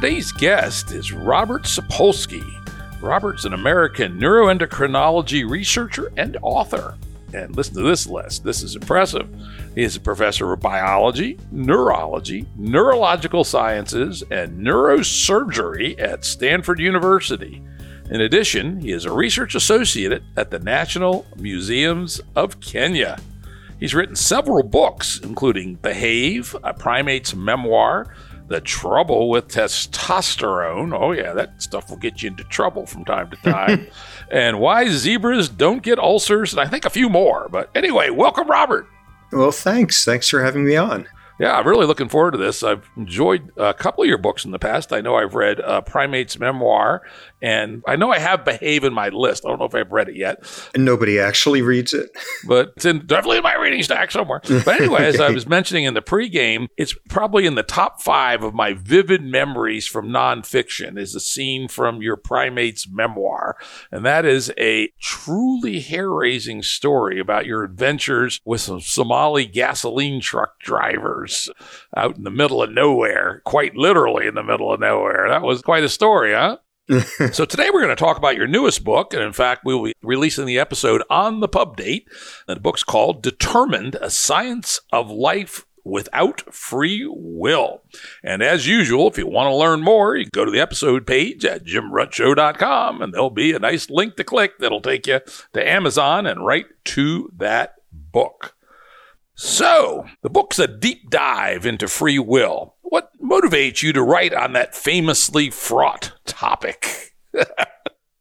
Today's guest is Robert Sapolsky. Robert's an American neuroendocrinology researcher and author. And listen to this list. This is impressive. He is a professor of biology, neurology, neurological sciences, and neurosurgery at Stanford University. In addition, he is a research associate at the National Museums of Kenya. He's written several books, including Behave, a primate's memoir, The Trouble with Testosterone. Oh, yeah, that stuff will get you into trouble from time to time. and Why Zebras Don't Get Ulcers, and I think a few more. But anyway, welcome, Robert. Well, thanks. Thanks for having me on. Yeah, I'm really looking forward to this. I've enjoyed a couple of your books in the past. I know I've read uh, Primate's Memoir, and I know I have Behave in my list. I don't know if I've read it yet. And nobody actually reads it. but it's in, definitely in my reading stack somewhere. But anyway, as I was mentioning in the pregame, it's probably in the top five of my vivid memories from nonfiction is a scene from your Primate's Memoir. And that is a truly hair-raising story about your adventures with some Somali gasoline truck drivers out in the middle of nowhere, quite literally in the middle of nowhere. That was quite a story, huh? so today we're going to talk about your newest book, and in fact, we will be releasing the episode on the pub date. The book's called "Determined: A Science of Life Without Free Will." And as usual, if you want to learn more, you can go to the episode page at jimruttshow.com, and there'll be a nice link to click that'll take you to Amazon and right to that book. So, the book's a deep dive into free will. Motivates you to write on that famously fraught topic?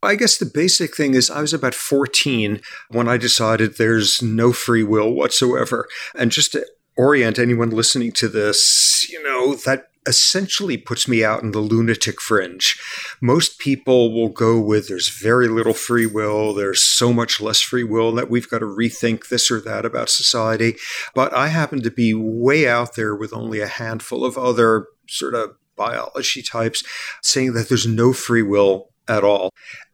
I guess the basic thing is I was about 14 when I decided there's no free will whatsoever. And just to orient anyone listening to this, you know, that essentially puts me out in the lunatic fringe. Most people will go with there's very little free will, there's so much less free will that we've got to rethink this or that about society. But I happen to be way out there with only a handful of other sort of biology types saying that there's no free will at all.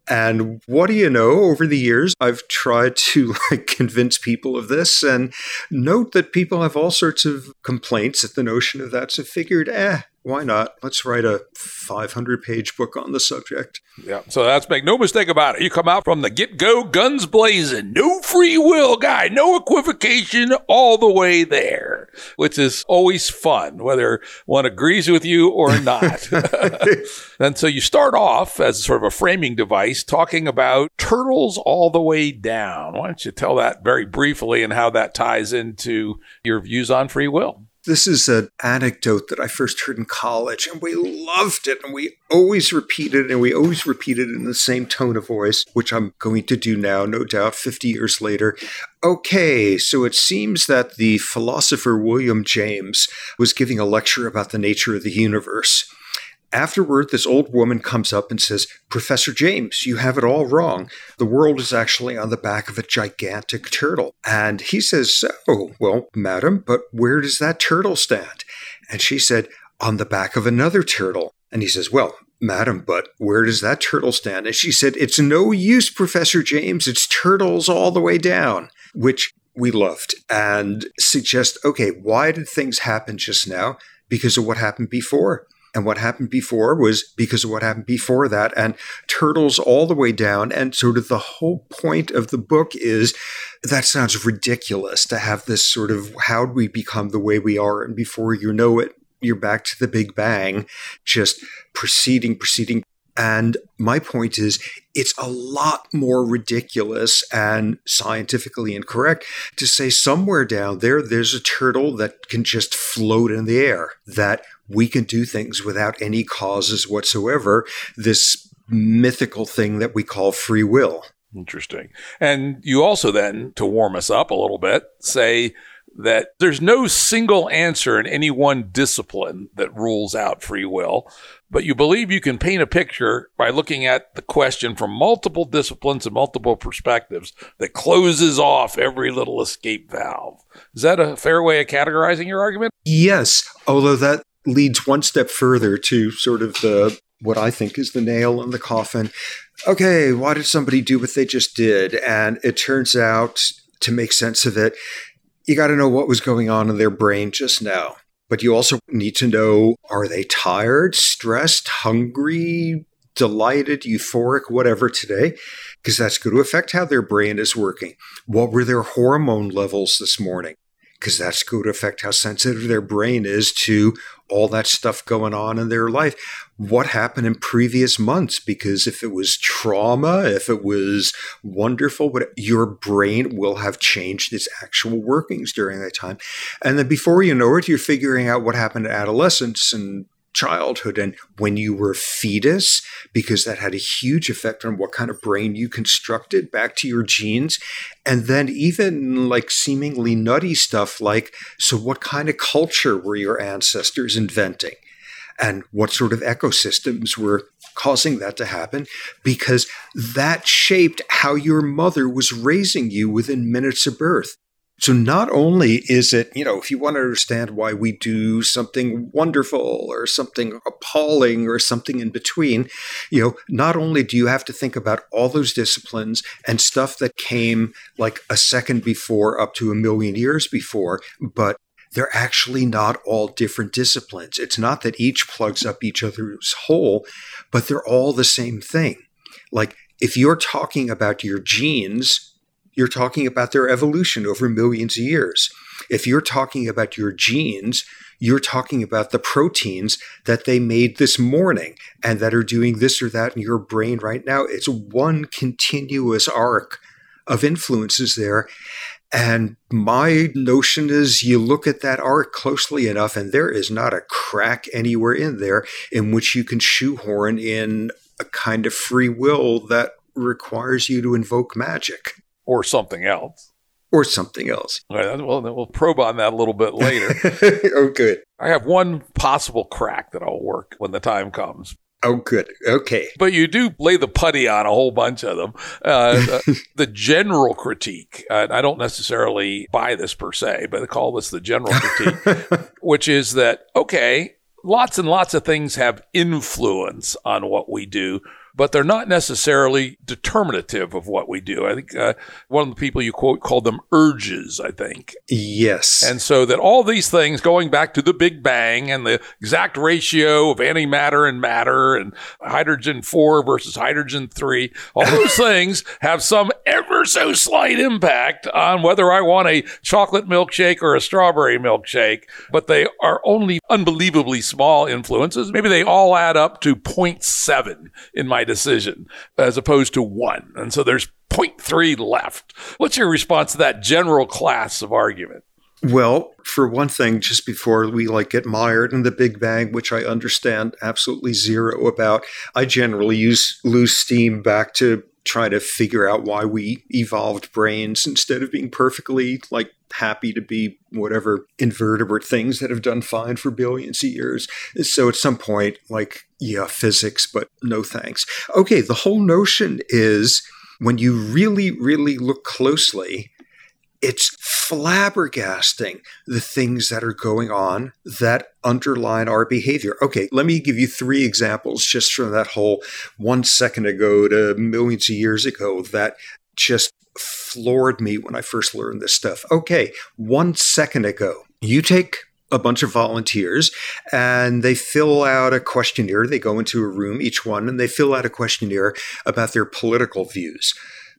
And what do you know? Over the years, I've tried to like convince people of this and note that people have all sorts of complaints at the notion of that. So figured, eh, why not? Let's write a 500 page book on the subject. Yeah. So that's make no mistake about it. You come out from the get go, guns blazing, no free will guy, no equivocation, all the way there, which is always fun, whether one agrees with you or not. and so you start off as sort of a framing device talking about turtles all the way down. Why don't you tell that very briefly and how that ties into your views on free will? This is an anecdote that I first heard in college, and we loved it, and we always repeated it, and we always repeated it in the same tone of voice, which I'm going to do now, no doubt, 50 years later. Okay, so it seems that the philosopher William James was giving a lecture about the nature of the universe. Afterward, this old woman comes up and says, Professor James, you have it all wrong. The world is actually on the back of a gigantic turtle. And he says, Oh, well, madam, but where does that turtle stand? And she said, On the back of another turtle. And he says, Well, madam, but where does that turtle stand? And she said, It's no use, Professor James. It's turtles all the way down, which we loved and suggest, okay, why did things happen just now? Because of what happened before. And what happened before was because of what happened before that, and turtles all the way down. And sort of the whole point of the book is that sounds ridiculous to have this sort of how do we become the way we are? And before you know it, you're back to the Big Bang, just proceeding, proceeding. And my point is, it's a lot more ridiculous and scientifically incorrect to say somewhere down there, there's a turtle that can just float in the air, that we can do things without any causes whatsoever. This mythical thing that we call free will. Interesting. And you also then, to warm us up a little bit, say that there's no single answer in any one discipline that rules out free will, but you believe you can paint a picture by looking at the question from multiple disciplines and multiple perspectives that closes off every little escape valve. Is that a fair way of categorizing your argument? Yes, although that leads one step further to sort of the what I think is the nail in the coffin. Okay, why did somebody do what they just did? And it turns out to make sense of it, you got to know what was going on in their brain just now. But you also need to know are they tired, stressed, hungry, delighted, euphoric, whatever today? Because that's going to affect how their brain is working. What were their hormone levels this morning? Because that's going to affect how sensitive their brain is to all that stuff going on in their life. What happened in previous months? Because if it was trauma, if it was wonderful, what, your brain will have changed its actual workings during that time. And then before you know it, you're figuring out what happened in adolescence and childhood and when you were a fetus, because that had a huge effect on what kind of brain you constructed back to your genes. And then even like seemingly nutty stuff like, so what kind of culture were your ancestors inventing? And what sort of ecosystems were causing that to happen? Because that shaped how your mother was raising you within minutes of birth. So not only is it, you know, if you want to understand why we do something wonderful or something appalling or something in between, you know, not only do you have to think about all those disciplines and stuff that came like a second before up to a million years before, but they're actually not all different disciplines. It's not that each plugs up each other's hole, but they're all the same thing. Like if you're talking about your genes, you're talking about their evolution over millions of years. If you're talking about your genes, you're talking about the proteins that they made this morning and that are doing this or that in your brain right now. It's one continuous arc of influences there. And my notion is you look at that arc closely enough, and there is not a crack anywhere in there in which you can shoehorn in a kind of free will that requires you to invoke magic or something else. Or something else. All right, well, we'll probe on that a little bit later. oh, good. I have one possible crack that I'll work when the time comes. Oh, good. Okay. But you do lay the putty on a whole bunch of them. Uh, the general critique, uh, I don't necessarily buy this per se, but I call this the general critique, which is that, okay, lots and lots of things have influence on what we do but they're not necessarily determinative of what we do. I think uh, one of the people you quote called them urges, I think. Yes. And so that all these things going back to the Big Bang and the exact ratio of antimatter and matter and hydrogen 4 versus hydrogen 3, all those things have some ever so slight impact on whether I want a chocolate milkshake or a strawberry milkshake, but they are only unbelievably small influences. Maybe they all add up to 0.7 in my decision as opposed to one. And so there's 0.3 left. What's your response to that general class of argument? Well, for one thing, just before we like get mired in the Big Bang, which I understand absolutely zero about, I generally use lose steam back to try to figure out why we evolved brains instead of being perfectly like happy to be whatever invertebrate things that have done fine for billions of years. So at some point, like, yeah, physics, but no thanks. Okay, the whole notion is when you really, really look closely, it's flabbergasting the things that are going on that underline our behavior. Okay, let me give you three examples just from that whole one second ago to millions of years ago that just floored me when I first learned this stuff. Okay, one second ago, you take a bunch of volunteers and they fill out a questionnaire. They go into a room, each one, and they fill out a questionnaire about their political views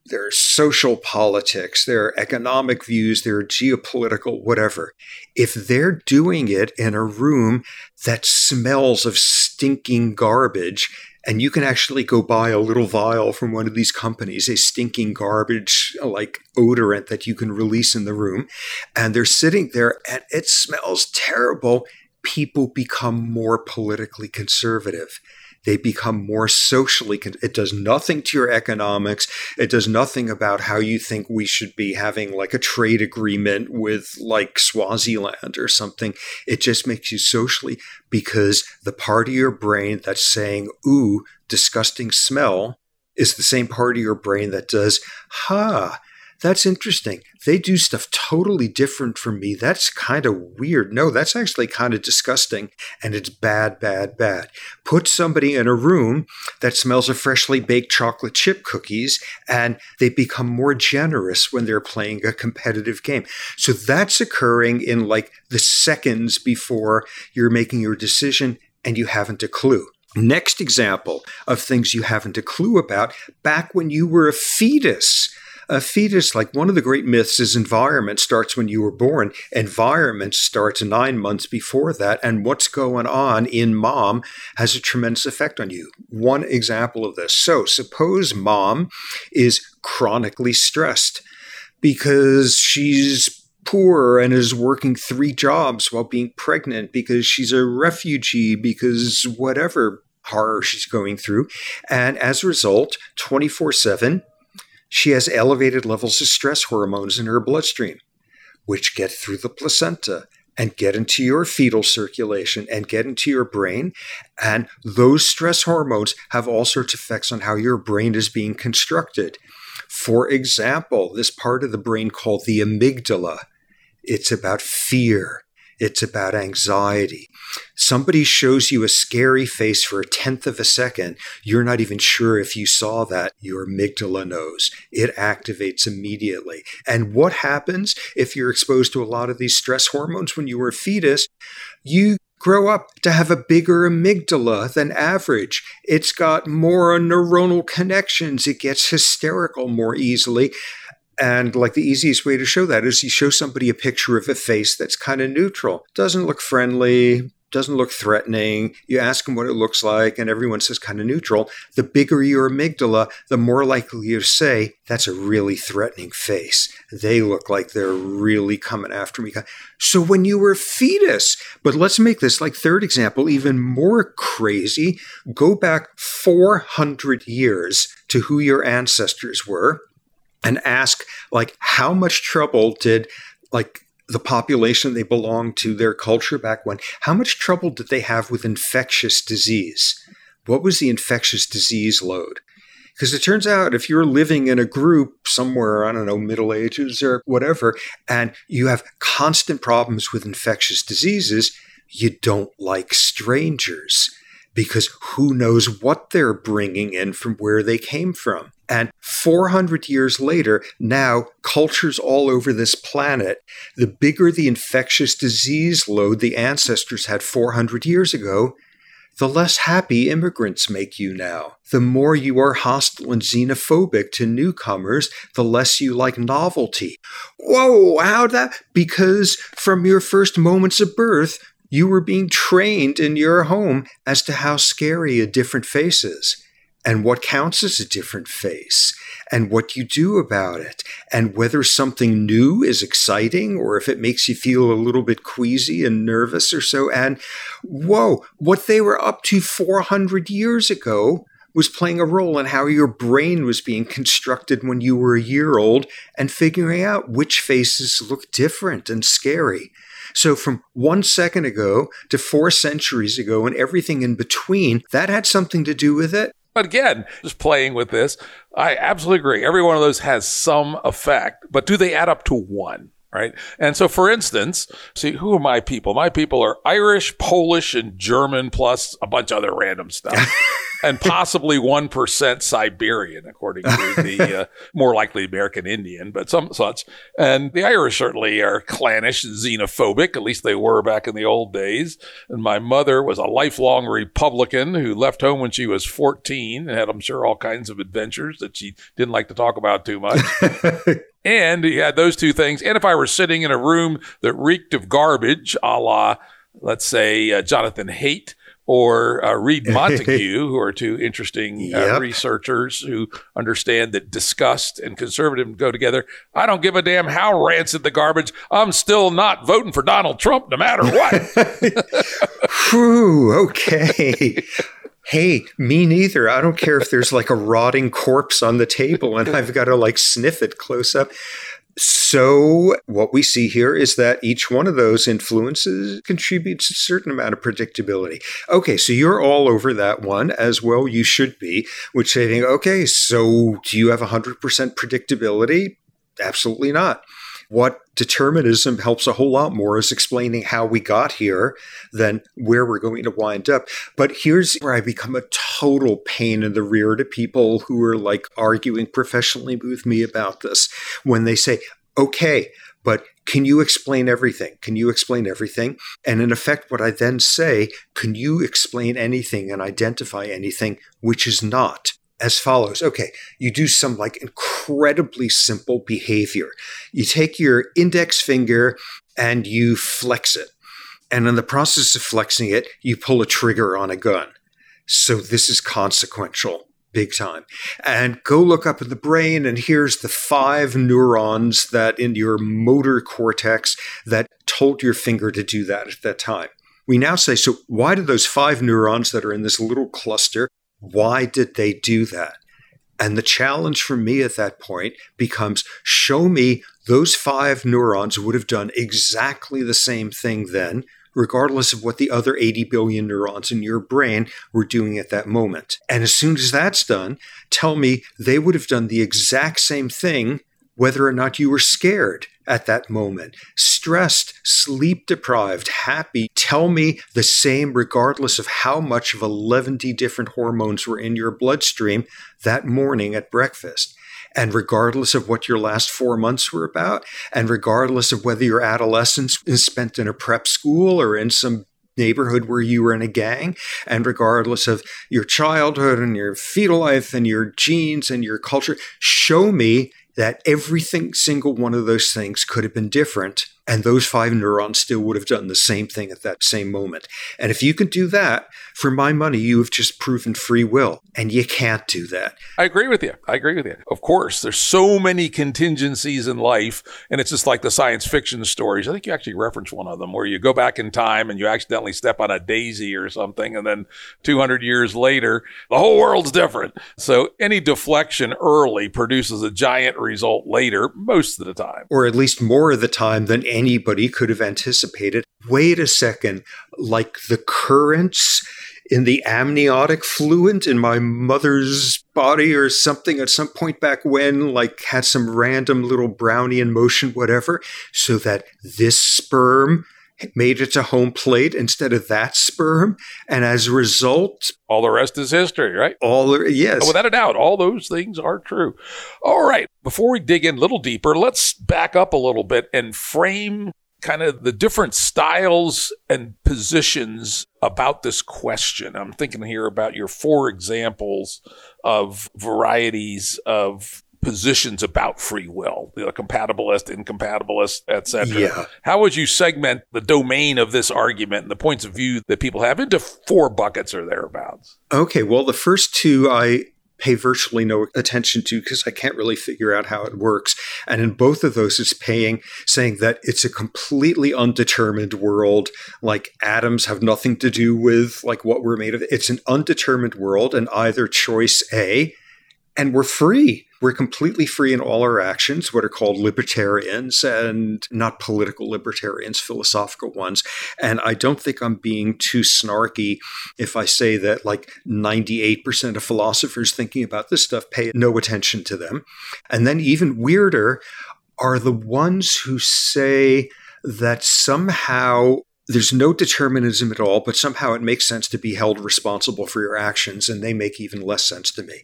their social politics, their economic views, their geopolitical, whatever. If they're doing it in a room that smells of stinking garbage, and you can actually go buy a little vial from one of these companies, a stinking garbage like odorant that you can release in the room, and they're sitting there and it smells terrible, people become more politically conservative they become more socially. Con- it does nothing to your economics. It does nothing about how you think we should be having like a trade agreement with like Swaziland or something. It just makes you socially because the part of your brain that's saying, ooh, disgusting smell is the same part of your brain that does, ha, that's interesting. They do stuff totally different from me. That's kind of weird. No, that's actually kind of disgusting and it's bad, bad, bad. Put somebody in a room that smells of freshly baked chocolate chip cookies and they become more generous when they're playing a competitive game. So that's occurring in like the seconds before you're making your decision and you haven't a clue. Next example of things you haven't a clue about back when you were a fetus a fetus, like one of the great myths, is environment starts when you were born. Environment starts nine months before that, and what's going on in mom has a tremendous effect on you. One example of this. So, suppose mom is chronically stressed because she's poor and is working three jobs while being pregnant because she's a refugee because whatever horror she's going through. And as a result, 24 7, she has elevated levels of stress hormones in her bloodstream, which get through the placenta and get into your fetal circulation and get into your brain. And those stress hormones have all sorts of effects on how your brain is being constructed. For example, this part of the brain called the amygdala, it's about fear. It's about anxiety. Somebody shows you a scary face for a tenth of a second. You're not even sure if you saw that. Your amygdala knows. It activates immediately. And what happens if you're exposed to a lot of these stress hormones when you were a fetus? You grow up to have a bigger amygdala than average. It's got more neuronal connections. It gets hysterical more easily. And like the easiest way to show that is you show somebody a picture of a face that's kind of neutral, doesn't look friendly, doesn't look threatening. You ask them what it looks like, and everyone says kind of neutral. The bigger your amygdala, the more likely you say, that's a really threatening face. They look like they're really coming after me. So when you were a fetus, but let's make this like third example even more crazy. Go back 400 years to who your ancestors were and ask like how much trouble did like the population they belonged to their culture back when how much trouble did they have with infectious disease what was the infectious disease load because it turns out if you're living in a group somewhere i don't know middle ages or whatever and you have constant problems with infectious diseases you don't like strangers because who knows what they're bringing in from where they came from. And 400 years later, now cultures all over this planet, the bigger the infectious disease load the ancestors had 400 years ago, the less happy immigrants make you now. The more you are hostile and xenophobic to newcomers, the less you like novelty. Whoa, how'd that? Because from your first moments of birth, you were being trained in your home as to how scary a different face is and what counts as a different face and what you do about it and whether something new is exciting or if it makes you feel a little bit queasy and nervous or so. And whoa, what they were up to 400 years ago was playing a role in how your brain was being constructed when you were a year old and figuring out which faces look different and scary. So from one second ago to four centuries ago and everything in between, that had something to do with it. But again, just playing with this, I absolutely agree. Every one of those has some effect, but do they add up to one? Right. And so, for instance, see, who are my people? My people are Irish, Polish, and German, plus a bunch of other random stuff. and possibly 1% Siberian, according to the uh, more likely American Indian, but some such. And the Irish certainly are clannish and xenophobic, at least they were back in the old days. And my mother was a lifelong Republican who left home when she was 14 and had, I'm sure, all kinds of adventures that she didn't like to talk about too much. and he had those two things. And if I were sitting in a room that reeked of garbage, a la, let's say, uh, Jonathan Haidt, or uh, Read Montague, who are two interesting uh, yep. researchers who understand that disgust and conservative go together. I don't give a damn how rancid the garbage. I'm still not voting for Donald Trump no matter what. Whew, okay. Hey, me neither. I don't care if there's like a rotting corpse on the table and I've got to like sniff it close up. So, what we see here is that each one of those influences contributes a certain amount of predictability. Okay, so you're all over that one as well, you should be, which saying, okay, so do you have 100% predictability? Absolutely not. What determinism helps a whole lot more is explaining how we got here than where we're going to wind up. But here's where I become a total pain in the rear to people who are like arguing professionally with me about this when they say, okay, but can you explain everything? Can you explain everything? And in effect, what I then say, can you explain anything and identify anything which is not? As follows. Okay, you do some like incredibly simple behavior. You take your index finger and you flex it. And in the process of flexing it, you pull a trigger on a gun. So this is consequential, big time. And go look up in the brain, and here's the five neurons that in your motor cortex that told your finger to do that at that time. We now say, so why do those five neurons that are in this little cluster why did they do that? And the challenge for me at that point becomes show me those five neurons would have done exactly the same thing then, regardless of what the other 80 billion neurons in your brain were doing at that moment. And as soon as that's done, tell me they would have done the exact same thing whether or not you were scared at that moment, stressed, sleep deprived, happy. Tell me the same, regardless of how much of 11 different hormones were in your bloodstream that morning at breakfast. And regardless of what your last four months were about, and regardless of whether your adolescence is spent in a prep school or in some neighborhood where you were in a gang, and regardless of your childhood and your fetal life and your genes and your culture, show me that everything single one of those things could have been different and those five neurons still would have done the same thing at that same moment. And if you can do that, for my money, you have just proven free will. And you can't do that. I agree with you. I agree with you. Of course, there's so many contingencies in life. And it's just like the science fiction stories. I think you actually referenced one of them where you go back in time and you accidentally step on a daisy or something. And then 200 years later, the whole world's different. So any deflection early produces a giant result later, most of the time. Or at least more of the time than anybody could have anticipated. Wait a second, like the currents in the amniotic fluid in my mother's body or something at some point back when, like had some random little Brownian motion, whatever, so that this sperm made it to home plate instead of that sperm. And as a result, all the rest is history, right? All the, yes. Oh, without a doubt, all those things are true. All right. Before we dig in a little deeper, let's back up a little bit and frame kind of the different styles and positions about this question. I'm thinking here about your four examples of varieties of positions about free will, the compatibilist, incompatibilist, etc. Yeah. How would you segment the domain of this argument and the points of view that people have into four buckets or thereabouts? Okay, well, the first two I pay virtually no attention to because I can't really figure out how it works. And in both of those, it's paying saying that it's a completely undetermined world. Like atoms have nothing to do with like what we're made of. It's an undetermined world, and either choice A, and we're free we're completely free in all our actions, what are called libertarians and not political libertarians, philosophical ones. And I don't think I'm being too snarky if I say that like 98% of philosophers thinking about this stuff pay no attention to them. And then even weirder are the ones who say that somehow there's no determinism at all, but somehow it makes sense to be held responsible for your actions, and they make even less sense to me.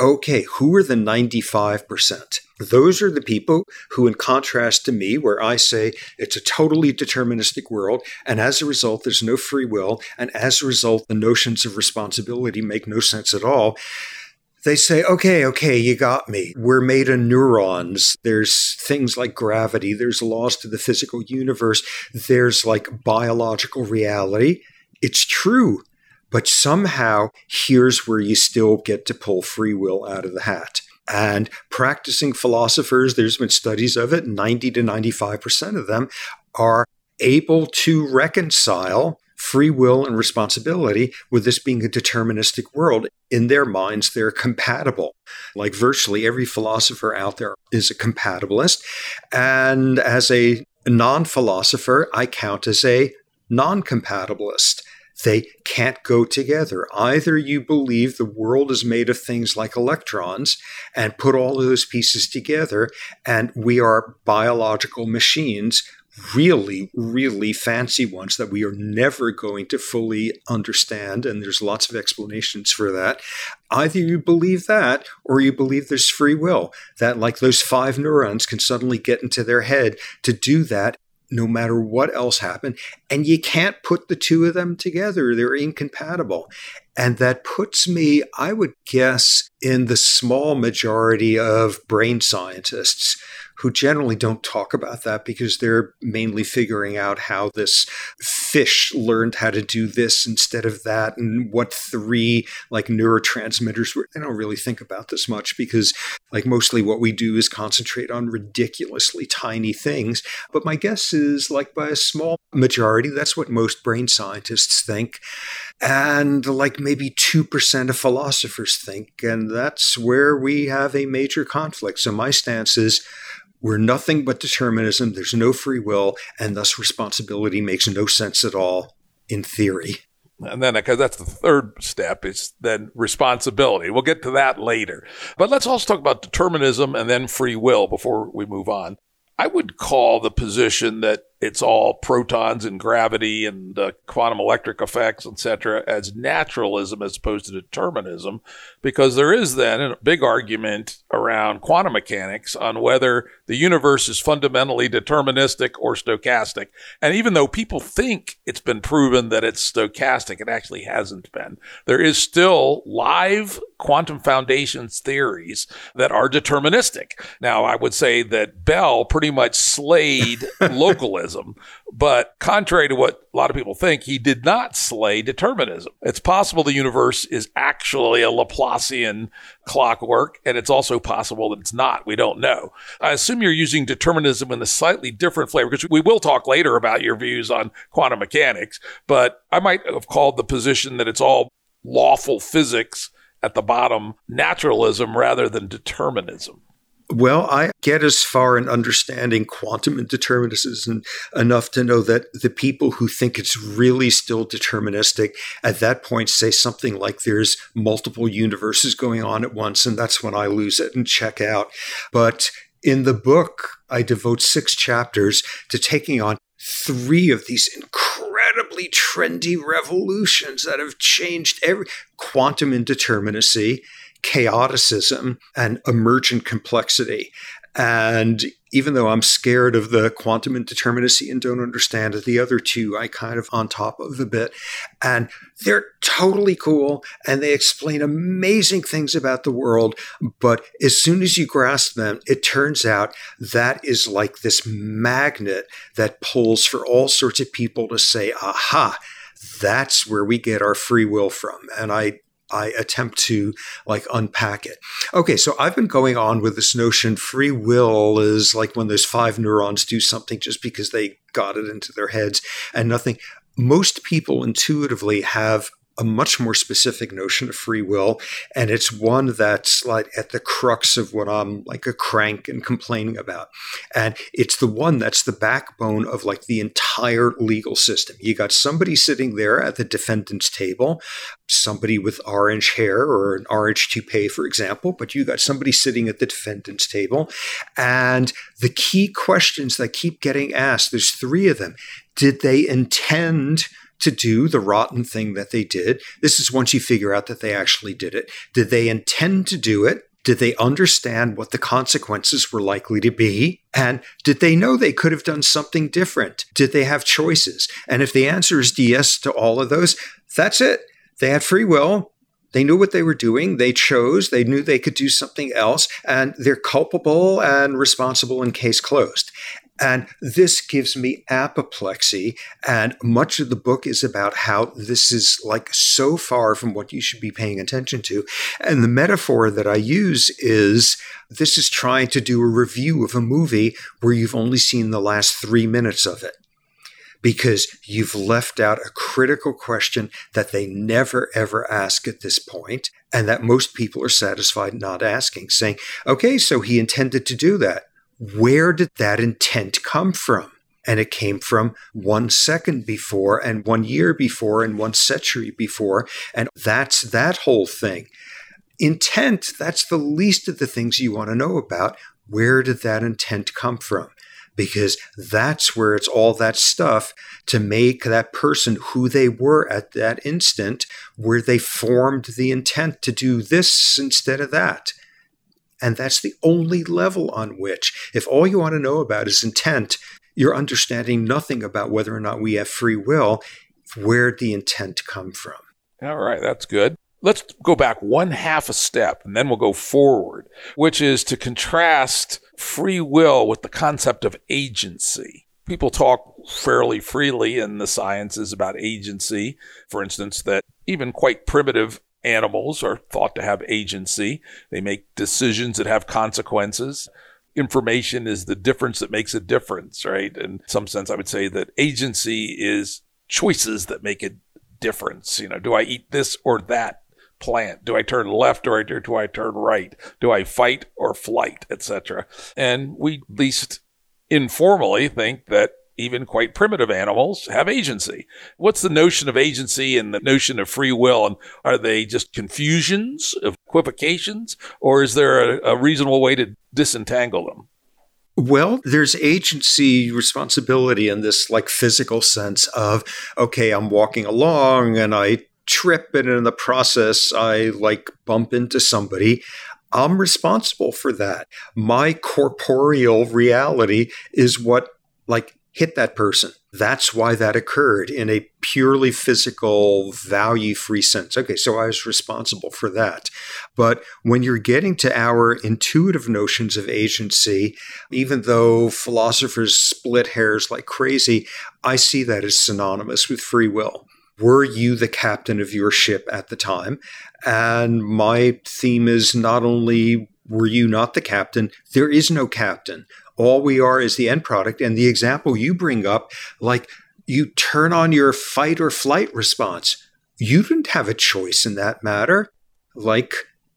Okay, who are the 95%? Those are the people who, in contrast to me, where I say it's a totally deterministic world, and as a result, there's no free will, and as a result, the notions of responsibility make no sense at all they say, okay, okay, you got me. We're made of neurons. There's things like gravity. There's laws to the physical universe. There's like biological reality. It's true. But somehow, here's where you still get to pull free will out of the hat. And practicing philosophers, there's been studies of it, 90 to 95% of them are able to reconcile free will and responsibility, with this being a deterministic world, in their minds, they're compatible. Like virtually every philosopher out there is a compatibilist. And as a non philosopher, I count as a non compatibilist. They can't go together. Either you believe the world is made of things like electrons and put all of those pieces together, and we are biological machines really, really fancy ones that we are never going to fully understand. And there's lots of explanations for that. Either you believe that or you believe there's free will, that like those five neurons can suddenly get into their head to do that no matter what else happened. And you can't put the two of them together, they're incompatible. And that puts me, I would guess, in the small majority of brain scientists who generally don't talk about that because they're mainly figuring out how this fish learned how to do this instead of that and what three like neurotransmitters were. They don't really think about this much because like mostly what we do is concentrate on ridiculously tiny things. But my guess is like by a small majority, that's what most brain scientists think. And like maybe 2% of philosophers think. And that's where we have a major conflict. So my stance is we're nothing but determinism. There's no free will, and thus responsibility makes no sense at all in theory. And then, because that's the third step, is then responsibility. We'll get to that later. But let's also talk about determinism and then free will before we move on. I would call the position that it's all protons and gravity and uh, quantum electric effects, etc., as naturalism as opposed to determinism, because there is then a big argument around quantum mechanics on whether the universe is fundamentally deterministic or stochastic. And even though people think it's been proven that it's stochastic, it actually hasn't been. There is still live quantum foundations theories that are deterministic. Now, I would say that Bell pretty much slayed localism determinism. But contrary to what a lot of people think, he did not slay determinism. It's possible the universe is actually a Laplacian clockwork, and it's also possible that it's not. We don't know. I assume you're using determinism in a slightly different flavor because we will talk later about your views on quantum mechanics, but I might have called the position that it's all lawful physics at the bottom naturalism rather than determinism. Well, I get as far in understanding quantum indeterminism enough to know that the people who think it's really still deterministic at that point say something like there's multiple universes going on at once, and that's when I lose it and check out. But in the book, I devote six chapters to taking on three of these incredibly trendy revolutions that have changed every quantum indeterminacy chaoticism and emergent complexity. And even though I'm scared of the quantum indeterminacy and don't understand it, the other two I kind of on top of a bit. And they're totally cool and they explain amazing things about the world. But as soon as you grasp them, it turns out that is like this magnet that pulls for all sorts of people to say, aha, that's where we get our free will from. And I I attempt to like unpack it. Okay, so I've been going on with this notion free will is like when those five neurons do something just because they got it into their heads and nothing. Most people intuitively have a much more specific notion of free will. And it's one that's like at the crux of what I'm like a crank and complaining about. And it's the one that's the backbone of like the entire legal system. You got somebody sitting there at the defendant's table, somebody with orange hair or an orange toupee, for example, but you got somebody sitting at the defendant's table. And the key questions that keep getting asked, there's three of them. Did they intend to do the rotten thing that they did. This is once you figure out that they actually did it. Did they intend to do it? Did they understand what the consequences were likely to be? And did they know they could have done something different? Did they have choices? And if the answer is yes to all of those, that's it. They had free will. They knew what they were doing. They chose. They knew they could do something else. And they're culpable and responsible in case closed. And this gives me apoplexy. And much of the book is about how this is like so far from what you should be paying attention to. And the metaphor that I use is this is trying to do a review of a movie where you've only seen the last three minutes of it. because you've left out a critical question that they never ever ask at this point and that most people are satisfied not asking, saying, okay, so he intended to do that. Where did that intent come from? And it came from one second before, and one year before, and one century before. And that's that whole thing. Intent, that's the least of the things you want to know about. Where did that intent come from? Because that's where it's all that stuff to make that person who they were at that instant, where they formed the intent to do this instead of that. And that's the only level on which, if all you want to know about is intent, you're understanding nothing about whether or not we have free will. Where'd the intent come from? All right, that's good. Let's go back one half a step and then we'll go forward, which is to contrast free will with the concept of agency. People talk fairly freely in the sciences about agency. For instance, that even quite primitive animals are thought to have agency. They make decisions that have consequences. Information is the difference that makes a difference, right? In some sense, I would say that agency is choices that make a difference. You know, do I eat this or that plant? Do I turn left or do I turn right? Do I fight or flight, etc.? And we at least informally think that even quite primitive animals have agency. What's the notion of agency and the notion of free will? And are they just confusions equivocations, or is there a, a reasonable way to disentangle them? Well, there's agency responsibility in this like physical sense of, okay, I'm walking along and I trip and in the process I like bump into somebody. I'm responsible for that. My corporeal reality is what like hit that person. That's why that occurred in a purely physical, value free sense. Okay, so I was responsible for that. But when you're getting to our intuitive notions of agency, even though philosophers split hairs like crazy, I see that as synonymous with free will. Were you the captain of your ship at the time? And my theme is not only were you not the captain, there is no captain all we are is the end product. And the example you bring up, like you turn on your fight or flight response. You didn't have a choice in that matter. Like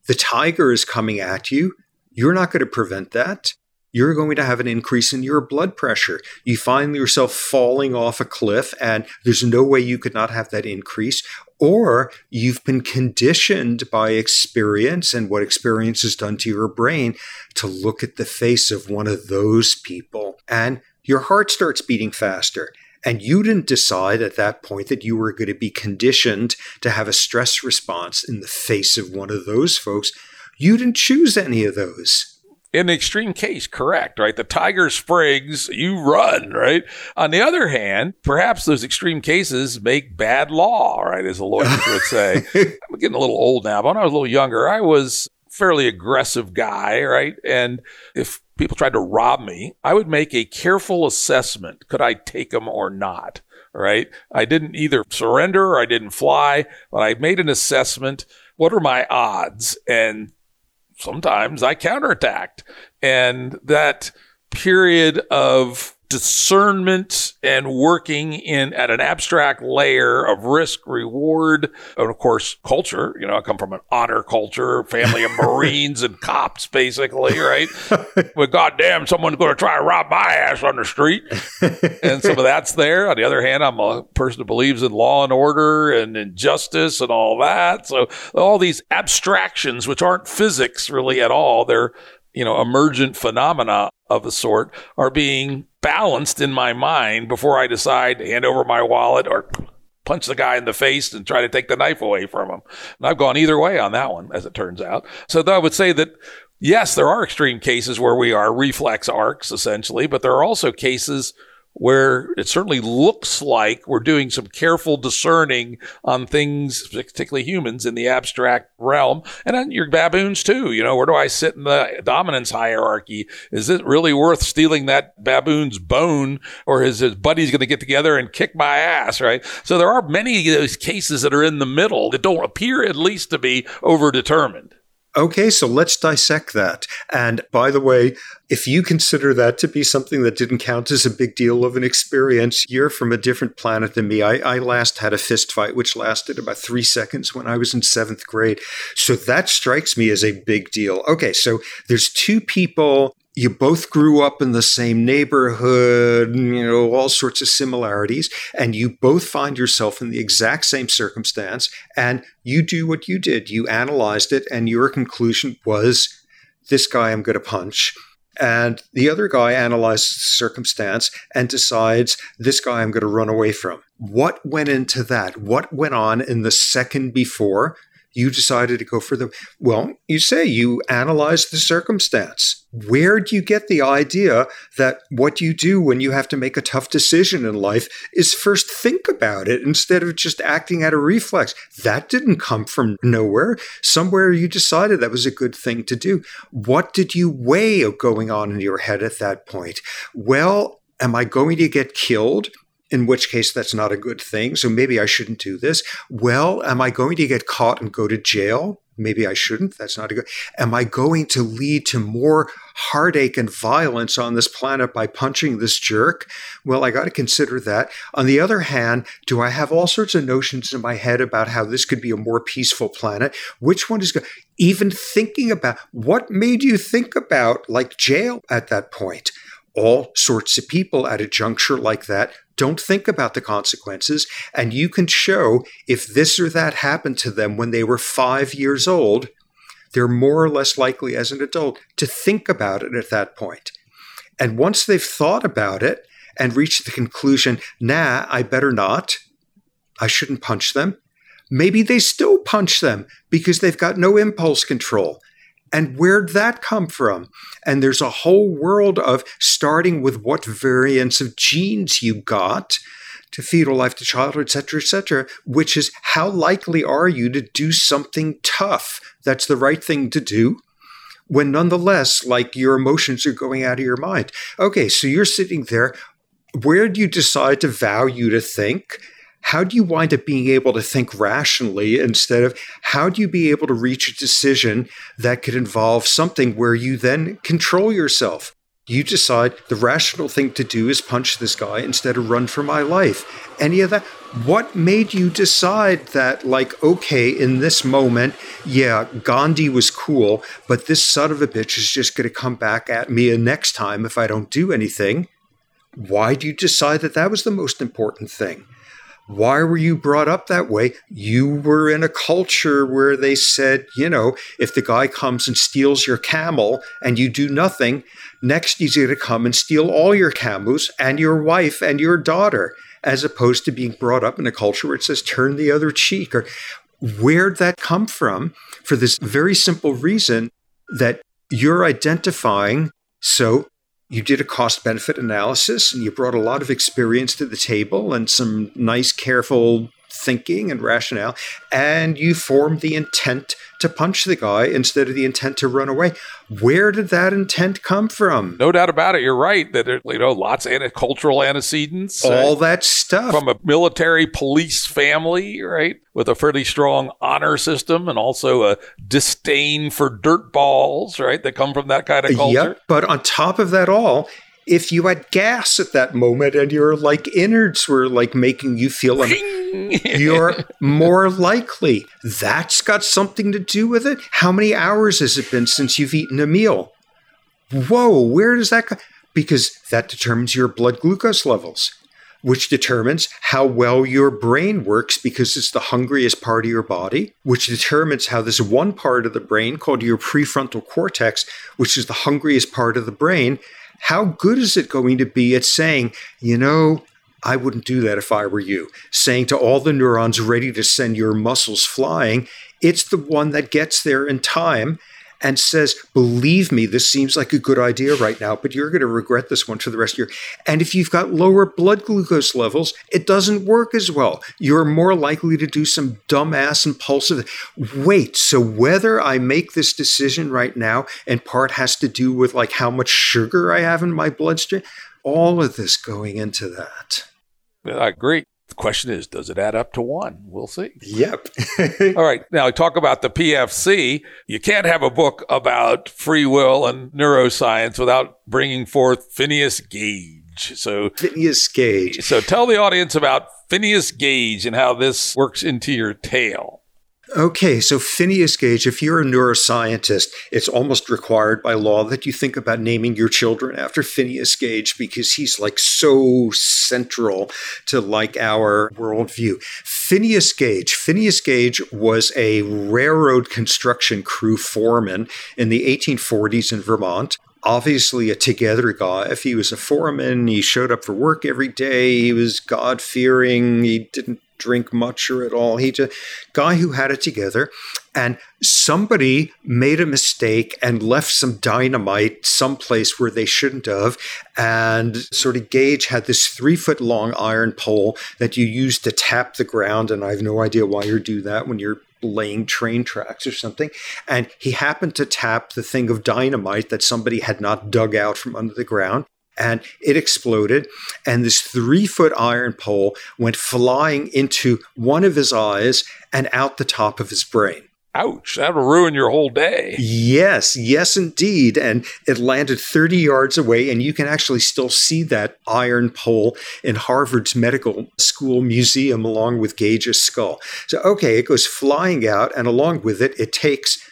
the tiger is coming at you. You're not going to prevent that. You're going to have an increase in your blood pressure. You find yourself falling off a cliff, and there's no way you could not have that increase or you've been conditioned by experience and what experience has done to your brain to look at the face of one of those people and your heart starts beating faster. And you didn't decide at that point that you were going to be conditioned to have a stress response in the face of one of those folks. You didn't choose any of those in the extreme case, correct, right? The tiger springs, you run, right? On the other hand, perhaps those extreme cases make bad law, right? As the lawyers would say. I'm getting a little old now, but when I was a little younger, I was fairly aggressive guy, right? And if people tried to rob me, I would make a careful assessment. Could I take them or not? Right? I didn't either surrender or I didn't fly, but I made an assessment. What are my odds? And sometimes I counterattacked. And that period of discernment and working in at an abstract layer of risk reward. And of course culture you know i come from an honor culture family of marines and cops basically right? But goddamn someone's going to try to rob my ass on the street. And some of that's there. On the other hand i'm a person who believes in law and order and in justice and all that. So all these abstractions which aren't physics really at all they're you know, emergent phenomena of a sort are being balanced in my mind before I decide to hand over my wallet or punch the guy in the face and try to take the knife away from him. And I've gone either way on that one, as it turns out. So I would say that yes, there are extreme cases where we are reflex arcs essentially, but there are also cases where it certainly looks like we're doing some careful discerning on things, particularly humans in the abstract realm, and then your baboons too. You know, where do I sit in the dominance hierarchy? Is it really worth stealing that baboon's bone, or is his buddies going to get together and kick my ass? Right. So there are many of those cases that are in the middle that don't appear, at least, to be overdetermined. Okay, so let's dissect that. And by the way, if you consider that to be something that didn't count as a big deal of an experience, you're from a different planet than me. I, I last had a fist fight, which lasted about three seconds when I was in seventh grade. So that strikes me as a big deal. Okay, so there's two people you both grew up in the same neighborhood, you know, all sorts of similarities, and you both find yourself in the exact same circumstance, and you do what you did. You analyzed it, and your conclusion was this guy I'm going to punch. And the other guy analyzes the circumstance and decides this guy I'm going to run away from. What went into that? What went on in the second before you decided to go for the well you say you analyzed the circumstance where do you get the idea that what you do when you have to make a tough decision in life is first think about it instead of just acting out of reflex that didn't come from nowhere somewhere you decided that was a good thing to do what did you weigh going on in your head at that point well am i going to get killed in which case that's not a good thing. So maybe I shouldn't do this. Well, am I going to get caught and go to jail? Maybe I shouldn't. That's not a good. Am I going to lead to more heartache and violence on this planet by punching this jerk? Well, I got to consider that. On the other hand, do I have all sorts of notions in my head about how this could be a more peaceful planet? Which one is good? Even thinking about what made you think about like jail at that point? all sorts of people at a juncture like that don't think about the consequences. And you can show if this or that happened to them when they were five years old, they're more or less likely as an adult to think about it at that point. And once they've thought about it and reached the conclusion, nah, I better not, I shouldn't punch them, maybe they still punch them because they've got no impulse control. And where'd that come from? And there's a whole world of starting with what variants of genes you got to fetal life to childhood, et cetera, et cetera, which is how likely are you to do something tough that's the right thing to do when nonetheless, like your emotions are going out of your mind. Okay, so you're sitting there. Where do you decide to value to think? How do you wind up being able to think rationally instead of how do you be able to reach a decision that could involve something where you then control yourself? You decide the rational thing to do is punch this guy instead of run for my life. Any of that? What made you decide that, like, okay, in this moment, yeah, Gandhi was cool, but this son of a bitch is just going to come back at me next time if I don't do anything? Why do you decide that that was the most important thing? Why were you brought up that way? You were in a culture where they said, you know, if the guy comes and steals your camel and you do nothing, next he's going to come and steal all your camels and your wife and your daughter, as opposed to being brought up in a culture where it says turn the other cheek. Or where'd that come from? For this very simple reason that you're identifying. So you did a cost benefit analysis and you brought a lot of experience to the table and some nice, careful thinking and rationale, and you form the intent to punch the guy instead of the intent to run away. Where did that intent come from? No doubt about it. You're right that there, you know lots of cultural antecedents, all that stuff from a military police family, right, with a fairly strong honor system and also a disdain for dirt balls, right, that come from that kind of culture. Yep. But on top of that all, if you had gas at that moment and your like innards were like making you feel you're more likely. That's got something to do with it? How many hours has it been since you've eaten a meal? Whoa where does that go? Because that determines your blood glucose levels which determines how well your brain works because it's the hungriest part of your body, which determines how this one part of the brain called your prefrontal cortex, which is the hungriest part of the brain, how good is it going to be at saying, you know, I wouldn't do that if I were you. Saying to all the neurons ready to send your muscles flying, it's the one that gets there in time and says, Believe me, this seems like a good idea right now, but you're going to regret this one for the rest of your. And if you've got lower blood glucose levels, it doesn't work as well. You're more likely to do some dumbass impulsive. Wait, so whether I make this decision right now in part has to do with like how much sugar I have in my bloodstream, all of this going into that. I agree. Question is, does it add up to one? We'll see. Yep. All right. Now, I talk about the PFC. You can't have a book about free will and neuroscience without bringing forth Phineas Gage. So, Phineas Gage. So, tell the audience about Phineas Gage and how this works into your tale. Okay, so Phineas Gage, if you're a neuroscientist, it's almost required by law that you think about naming your children after Phineas Gage because he's like so central to like our worldview. Phineas Gage. Phineas Gage was a railroad construction crew foreman in the 1840s in Vermont obviously a together guy. If he was a foreman, he showed up for work every day. He was God fearing. He didn't drink much or at all. He's a guy who had it together. And somebody made a mistake and left some dynamite someplace where they shouldn't have. And sort of Gage had this three foot long iron pole that you use to tap the ground. And I have no idea why you do that when you're laying train tracks or something. And he happened to tap the thing of dynamite that somebody had not dug out from under the ground and it exploded. And this three foot iron pole went flying into one of his eyes and out the top of his brain. Ouch, that'll ruin your whole day. Yes, yes, indeed. And it landed 30 yards away, and you can actually still see that iron pole in Harvard's medical school museum along with Gage's skull. So, okay, it goes flying out, and along with it, it takes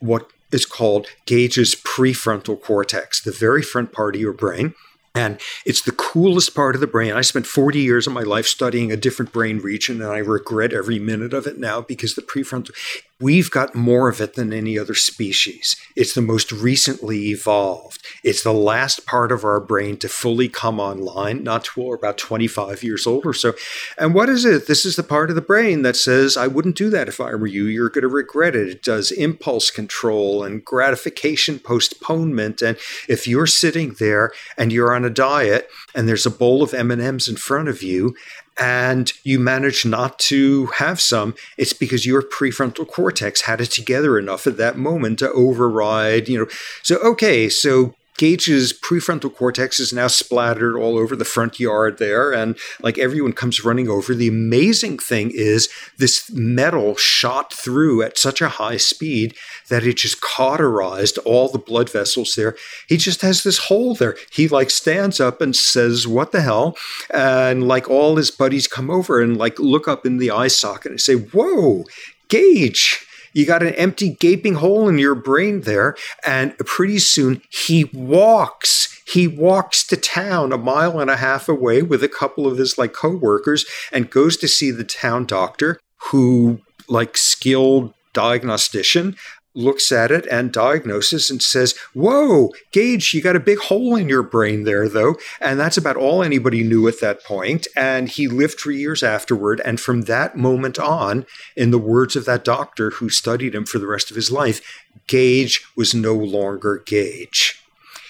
what is called Gage's prefrontal cortex, the very front part of your brain. And it's the coolest part of the brain. I spent 40 years of my life studying a different brain region, and I regret every minute of it now because the prefrontal, we've got more of it than any other species. It's the most recently evolved. It's the last part of our brain to fully come online, not till we're oh, about 25 years old or so. And what is it? This is the part of the brain that says, I wouldn't do that if I were you. You're going to regret it. It does impulse control and gratification postponement. And if you're sitting there and you're on a diet and there's a bowl of M&Ms in front of you and you manage not to have some, it's because your prefrontal cortex had it together enough at that moment to override, you know. So, okay, so Gage's prefrontal cortex is now splattered all over the front yard there, and like everyone comes running over. The amazing thing is this metal shot through at such a high speed that it just cauterized all the blood vessels there. He just has this hole there. He like stands up and says, What the hell? And like all his buddies come over and like look up in the eye socket and say, Whoa, Gage you got an empty, gaping hole in your brain there. And pretty soon he walks. He walks to town a mile and a half away with a couple of his like coworkers and goes to see the town doctor who like skilled diagnostician looks at it and diagnoses and says, Whoa, Gage, you got a big hole in your brain there, though. And that's about all anybody knew at that point. And he lived for years afterward. And from that moment on, in the words of that doctor who studied him for the rest of his life, Gage was no longer Gage.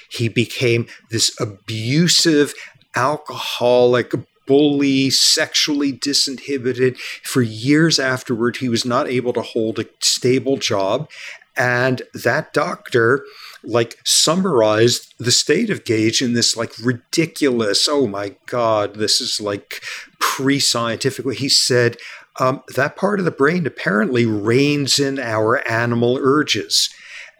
He became this abusive, alcoholic, bully, sexually disinhibited. For years afterward, he was not able to hold a stable job. And that doctor like summarized the state of Gage in this like ridiculous, oh my God, this is like pre scientific. He said, um, that part of the brain apparently reins in our animal urges.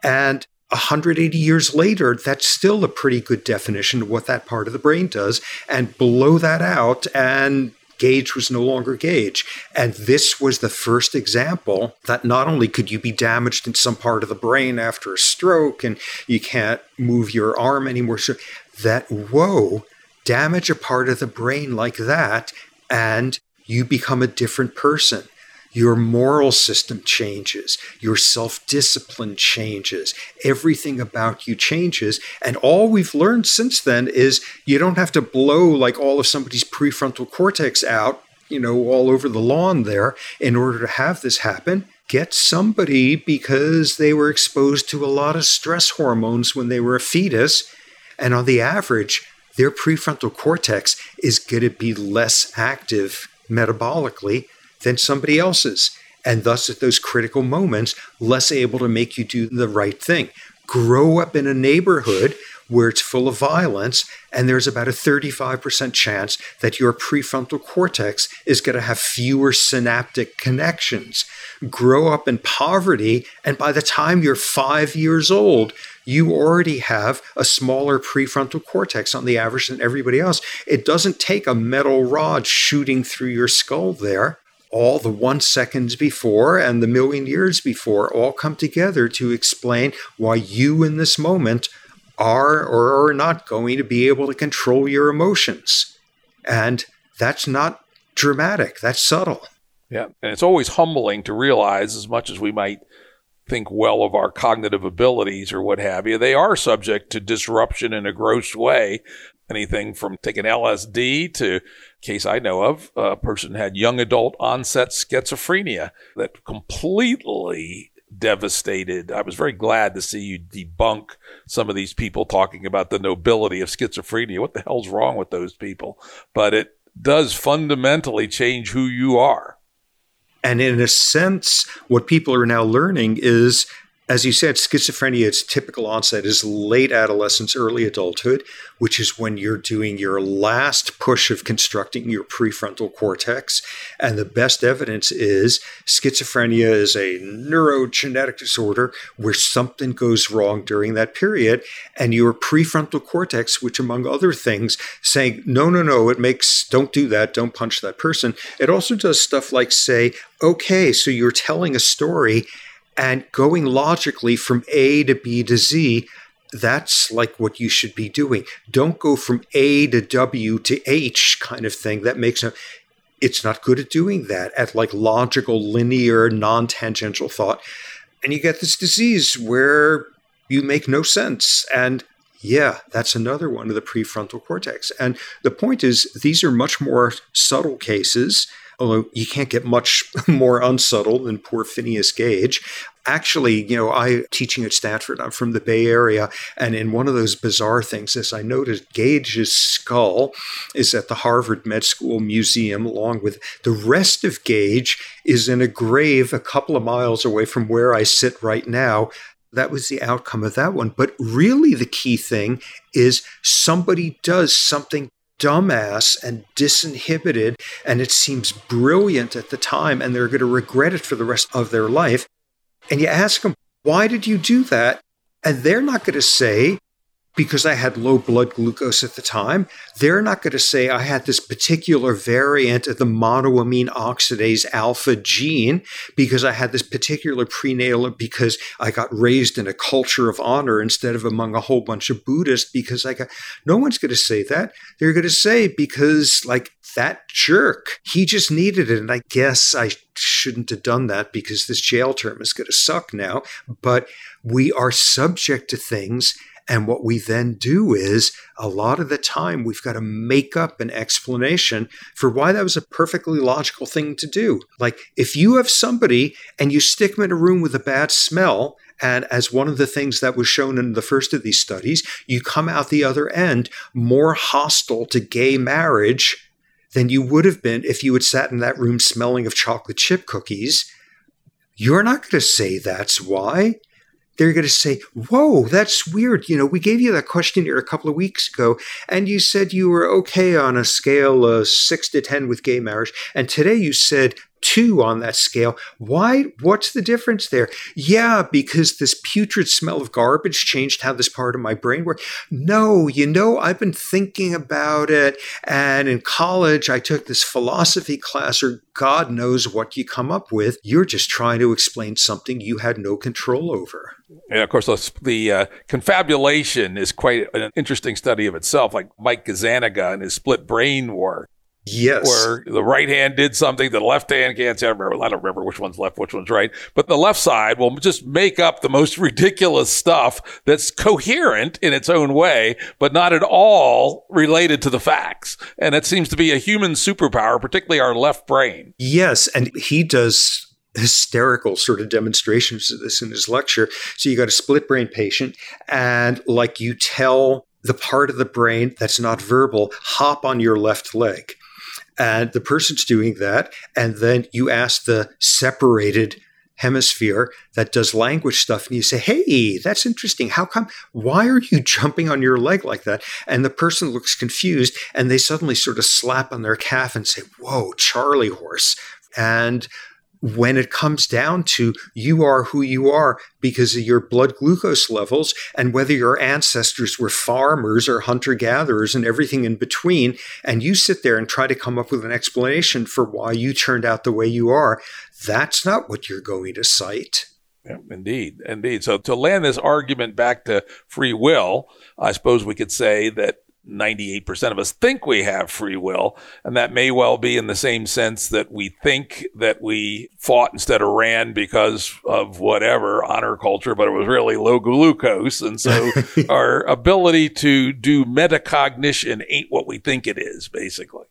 And 180 years later, that's still a pretty good definition of what that part of the brain does. And blow that out, and Gage was no longer Gage. And this was the first example that not only could you be damaged in some part of the brain after a stroke and you can't move your arm anymore, so that, whoa, damage a part of the brain like that, and you become a different person your moral system changes, your self discipline changes, everything about you changes. And all we've learned since then is you don't have to blow like all of somebody's prefrontal cortex out, you know, all over the lawn there in order to have this happen. Get somebody because they were exposed to a lot of stress hormones when they were a fetus. And on the average, their prefrontal cortex is going to be less active metabolically than somebody else's. And thus, at those critical moments, less able to make you do the right thing. Grow up in a neighborhood where it's full of violence, and there's about a 35% chance that your prefrontal cortex is going to have fewer synaptic connections. Grow up in poverty, and by the time you're five years old, you already have a smaller prefrontal cortex on the average than everybody else. It doesn't take a metal rod shooting through your skull there all the one seconds before and the million years before all come together to explain why you in this moment are or are not going to be able to control your emotions. And that's not dramatic, that's subtle. Yeah. And it's always humbling to realize, as much as we might think well of our cognitive abilities or what have you, they are subject to disruption in a gross way. Anything from taking LSD to case I know of, a person had young adult onset schizophrenia that completely devastated. I was very glad to see you debunk some of these people talking about the nobility of schizophrenia. What the hell's wrong with those people? But it does fundamentally change who you are. And in a sense, what people are now learning is as you said, schizophrenia, its typical onset is late adolescence, early adulthood, which is when you're doing your last push of constructing your prefrontal cortex. And the best evidence is schizophrenia is a neurogenetic disorder where something goes wrong during that period. And your prefrontal cortex, which among other things, saying, no, no, no, it makes, don't do that, don't punch that person. It also does stuff like say, okay, so you're telling a story and going logically from A to B to Z, that's like what you should be doing. Don't go from A to W to H kind of thing. That makes no it's not good at doing that at like logical, linear, non-tangential thought. And you get this disease where you make no sense. And yeah, that's another one of the prefrontal cortex. And the point is, these are much more subtle cases although you can't get much more unsubtle than poor Phineas Gage. Actually, you know, I teaching at Stanford, I'm from the Bay Area, and in one of those bizarre things, as I noticed, Gage's skull is at the Harvard Med School Museum, along with the rest of Gage is in a grave a couple of miles away from where I sit right now that was the outcome of that one. But really, the key thing is somebody does something dumbass and disinhibited, and it seems brilliant at the time, and they're going to regret it for the rest of their life. And you ask them, why did you do that? And they're not going to say, because I had low blood glucose at the time, they're not going to say I had this particular variant of the monoamine oxidase alpha gene because I had this particular prenatal because I got raised in a culture of honor instead of among a whole bunch of Buddhists because I got no one's going to say that. They're going to say because like that jerk, he just needed it. And I guess I shouldn't have done that because this jail term is going to suck now. But we are subject to things and what we then do is a lot of the time we've got to make up an explanation for why that was a perfectly logical thing to do. Like if you have somebody and you stick them in a room with a bad smell, and as one of the things that was shown in the first of these studies, you come out the other end more hostile to gay marriage than you would have been if you had sat in that room smelling of chocolate chip cookies. You're not going to say that's why they're going to say, Whoa, that's weird. You know, we gave you that questionnaire a couple of weeks ago, and you said you were okay on a scale of six to 10 with gay marriage. And today you said two on that scale. Why? What's the difference there? Yeah, because this putrid smell of garbage changed how this part of my brain worked. No, you know, I've been thinking about it. And in college, I took this philosophy class, or God knows what you come up with. You're just trying to explain something you had no control over. And of course, the uh, confabulation is quite an interesting study of itself. Like Mike Gazzaniga and his split brain war Yes. Where the right hand did something, the left hand can't say, I, remember, I don't remember which one's left, which one's right. But the left side will just make up the most ridiculous stuff that's coherent in its own way, but not at all related to the facts. And it seems to be a human superpower, particularly our left brain. Yes. And he does hysterical sort of demonstrations of this in his lecture. So you got a split brain patient, and like you tell the part of the brain that's not verbal, hop on your left leg and the person's doing that and then you ask the separated hemisphere that does language stuff and you say hey that's interesting. How come why are you jumping on your leg like that? And the person looks confused and they suddenly sort of slap on their calf and say whoa charlie horse. And when it comes down to you are who you are because of your blood glucose levels and whether your ancestors were farmers or hunter gatherers and everything in between and you sit there and try to come up with an explanation for why you turned out the way you are that's not what you're going to cite yeah, indeed, indeed. So to land this argument back to free will, I suppose we could say that 98% of us think we have free will. And that may well be in the same sense that we think that we fought instead of ran because of whatever honor culture, but it was really low glucose. And so our ability to do metacognition ain't what we think it is, basically.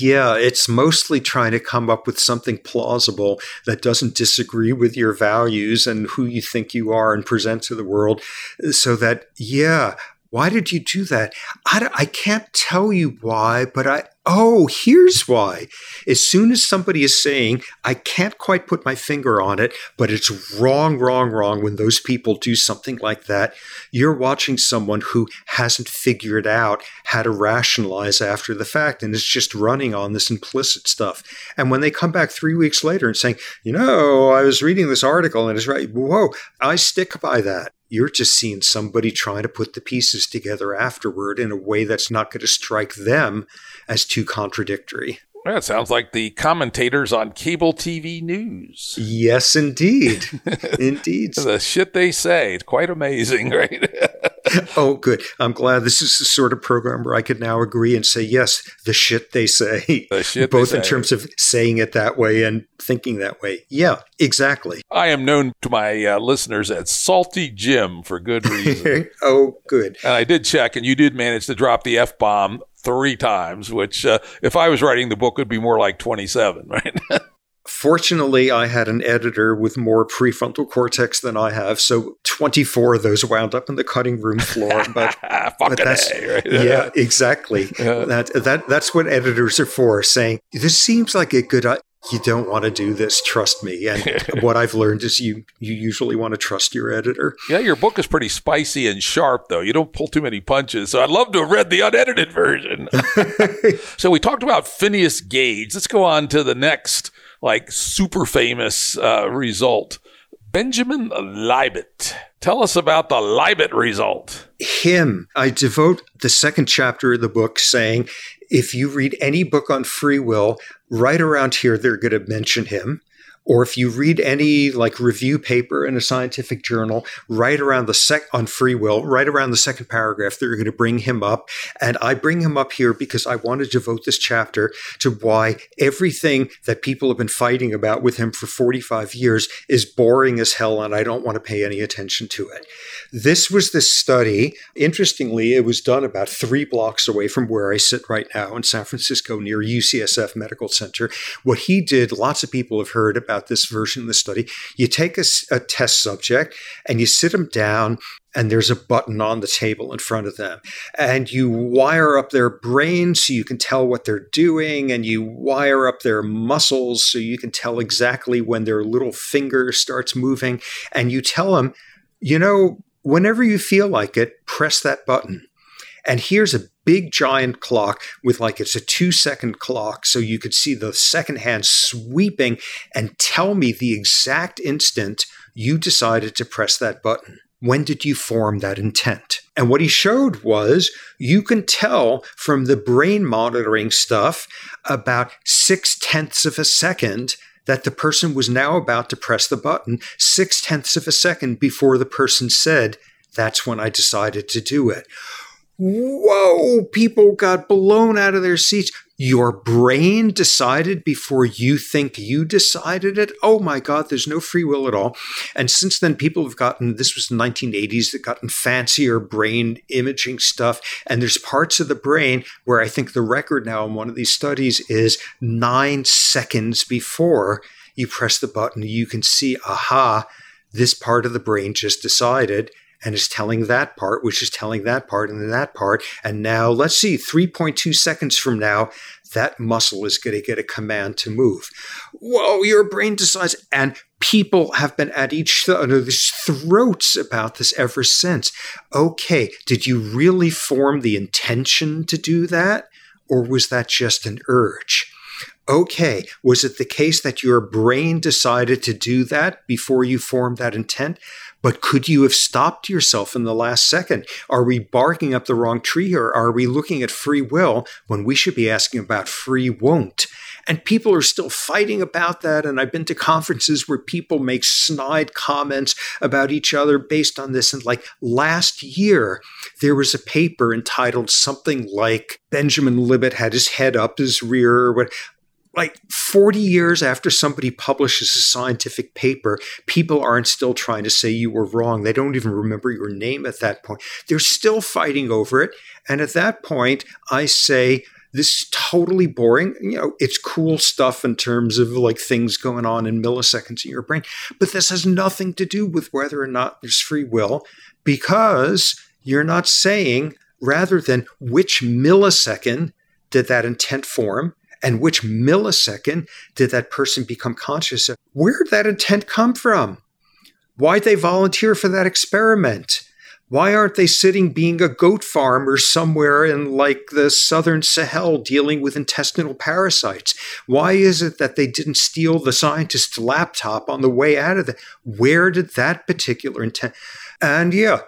Yeah, it's mostly trying to come up with something plausible that doesn't disagree with your values and who you think you are and present to the world so that, yeah, why did you do that? I, I can't tell you why, but I, oh, here's why. As soon as somebody is saying, I can't quite put my finger on it, but it's wrong, wrong, wrong, when those people do something like that, you're watching someone who hasn't figured out how to rationalize after the fact and is just running on this implicit stuff. And when they come back three weeks later and saying, you know, I was reading this article and it's right, whoa, I stick by that. You're just seeing somebody trying to put the pieces together afterward in a way that's not going to strike them as too contradictory. That sounds like the commentators on cable TV news. Yes, indeed. indeed. the shit they say. It's quite amazing, right? oh, good. I'm glad this is the sort of program where I could now agree and say, yes, the shit they say. The shit Both in say. terms of saying it that way and thinking that way. Yeah, exactly. I am known to my uh, listeners as Salty Jim for good reason. oh, good. And I did check, and you did manage to drop the F bomb three times, which uh, if I was writing the book would be more like 27, right? Fortunately, I had an editor with more prefrontal cortex than I have, so 24 of those wound up in the cutting room floor. But, but that's a, right? yeah, exactly. that that that's what editors are for. Saying this seems like a good you don't want to do this trust me and what i've learned is you you usually want to trust your editor yeah your book is pretty spicy and sharp though you don't pull too many punches so i'd love to have read the unedited version so we talked about phineas gage let's go on to the next like super famous uh, result. Benjamin libet tell us about the libet result. Him. I devote the second chapter of the book saying if you read any book on free will, right around here, they're going to mention him. Or if you read any like review paper in a scientific journal, right around the sec on free will, right around the second paragraph, they're going to bring him up. And I bring him up here because I want to devote this chapter to why everything that people have been fighting about with him for 45 years is boring as hell, and I don't want to pay any attention to it. This was this study. Interestingly, it was done about three blocks away from where I sit right now in San Francisco near UCSF Medical Center. What he did, lots of people have heard about this version of the study. You take a, a test subject and you sit them down and there's a button on the table in front of them. And you wire up their brain so you can tell what they're doing, and you wire up their muscles so you can tell exactly when their little finger starts moving. And you tell them, you know, whenever you feel like it, press that button. And here's a big giant clock with like it's a two second clock. So you could see the second hand sweeping and tell me the exact instant you decided to press that button. When did you form that intent? And what he showed was you can tell from the brain monitoring stuff about six tenths of a second that the person was now about to press the button six tenths of a second before the person said, That's when I decided to do it. Whoa, people got blown out of their seats. Your brain decided before you think you decided it. Oh my God, there's no free will at all. And since then, people have gotten this was the 1980s, they've gotten fancier brain imaging stuff. And there's parts of the brain where I think the record now in one of these studies is nine seconds before you press the button, you can see, aha, this part of the brain just decided and is telling that part, which is telling that part and that part. And now let's see, 3.2 seconds from now, that muscle is going to get a command to move. Whoa, your brain decides. And people have been at each uh, other's throats about this ever since. Okay, did you really form the intention to do that? Or was that just an urge? Okay, was it the case that your brain decided to do that before you formed that intent? But could you have stopped yourself in the last second? Are we barking up the wrong tree or are we looking at free will when we should be asking about free won't? And people are still fighting about that. And I've been to conferences where people make snide comments about each other based on this. And like last year, there was a paper entitled something like Benjamin Libet had his head up his rear or what like 40 years after somebody publishes a scientific paper, people aren't still trying to say you were wrong. They don't even remember your name at that point. They're still fighting over it. And at that point, I say, this is totally boring. You know, it's cool stuff in terms of like things going on in milliseconds in your brain, but this has nothing to do with whether or not there's free will because you're not saying rather than which millisecond did that intent form and which millisecond did that person become conscious of. Where did that intent come from? Why'd they volunteer for that experiment? Why aren't they sitting being a goat farmer somewhere in like the southern Sahel dealing with intestinal parasites? Why is it that they didn't steal the scientist's laptop on the way out of it? Where did that particular intent? And yeah,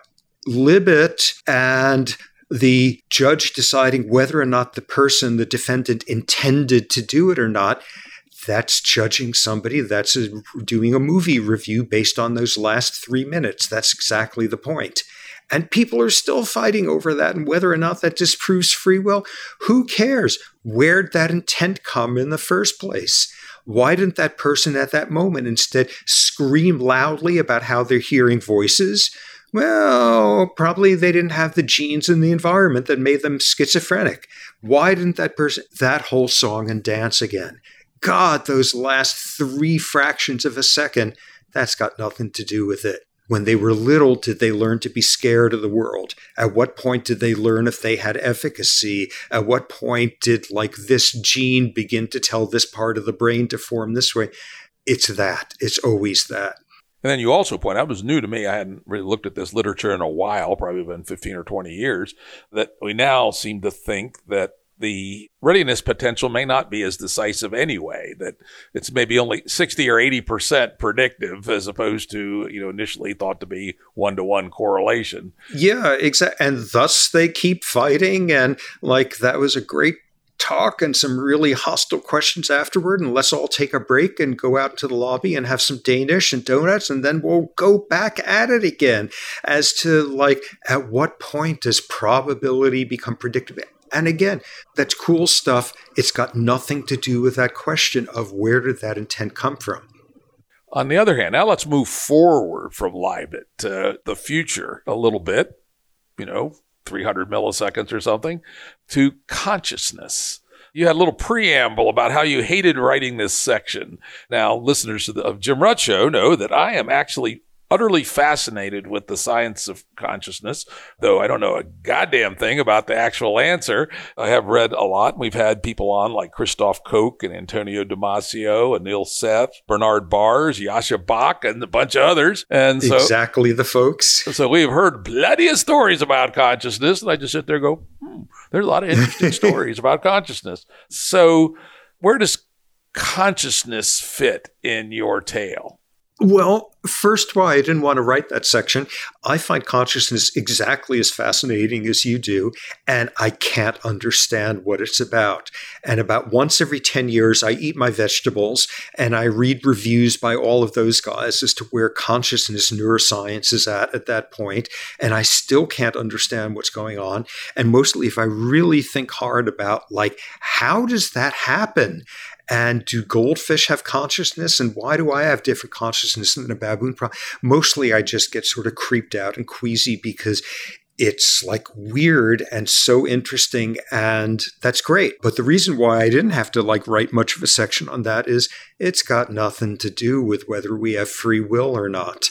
Libet and the judge deciding whether or not the person, the defendant, intended to do it or not, that's judging somebody. That's a, doing a movie review based on those last three minutes. That's exactly the point. And people are still fighting over that and whether or not that disproves free will. Who cares? Where'd that intent come in the first place? Why didn't that person at that moment instead scream loudly about how they're hearing voices? Well, probably they didn't have the genes in the environment that made them schizophrenic. Why didn't that person, that whole song and dance again? God, those last three fractions of a second, that's got nothing to do with it. When they were little, did they learn to be scared of the world? At what point did they learn if they had efficacy? At what point did, like, this gene begin to tell this part of the brain to form this way? It's that. It's always that. And then you also point out, it was new to me. I hadn't really looked at this literature in a while, probably been 15 or 20 years, that we now seem to think that the readiness potential may not be as decisive anyway, that it's maybe only 60 or 80% predictive as opposed to, you know, initially thought to be one to one correlation. Yeah, exactly. And thus they keep fighting. And like that was a great talk and some really hostile questions afterward. And let's all take a break and go out to the lobby and have some Danish and donuts. And then we'll go back at it again as to like, at what point does probability become predictive? And again, that's cool stuff. It's got nothing to do with that question of where did that intent come from. On the other hand, now let's move forward from Libet to the future a little bit, you know, 300 milliseconds or something, to consciousness. You had a little preamble about how you hated writing this section. Now, listeners of, the, of Jim Rutt Show know that I am actually utterly fascinated with the science of consciousness, though I don't know a goddamn thing about the actual answer. I have read a lot. We've had people on like Christof Koch and Antonio Damasio, and Anil Seth, Bernard Baars, Joscha Bach, and a bunch of others. And so exactly the folks. So we've heard plenty of stories about consciousness, and I just sit there and go, hmm, there's a lot of interesting stories about consciousness. So where does consciousness fit in your tale? Well, first, why I didn't want to write that section. I find consciousness exactly as fascinating as you do, and I can't understand what it's about. And about once every 10 years, I eat my vegetables and I read reviews by all of those guys as to where consciousness neuroscience is at at that point, and I still can't understand what's going on. And mostly, if I really think hard about, like, how does that happen? And do goldfish have consciousness? And why do I have different consciousness than a baboon? Mostly, I just get sort of creeped out and queasy because it's like weird and so interesting and that's great but the reason why i didn't have to like write much of a section on that is it's got nothing to do with whether we have free will or not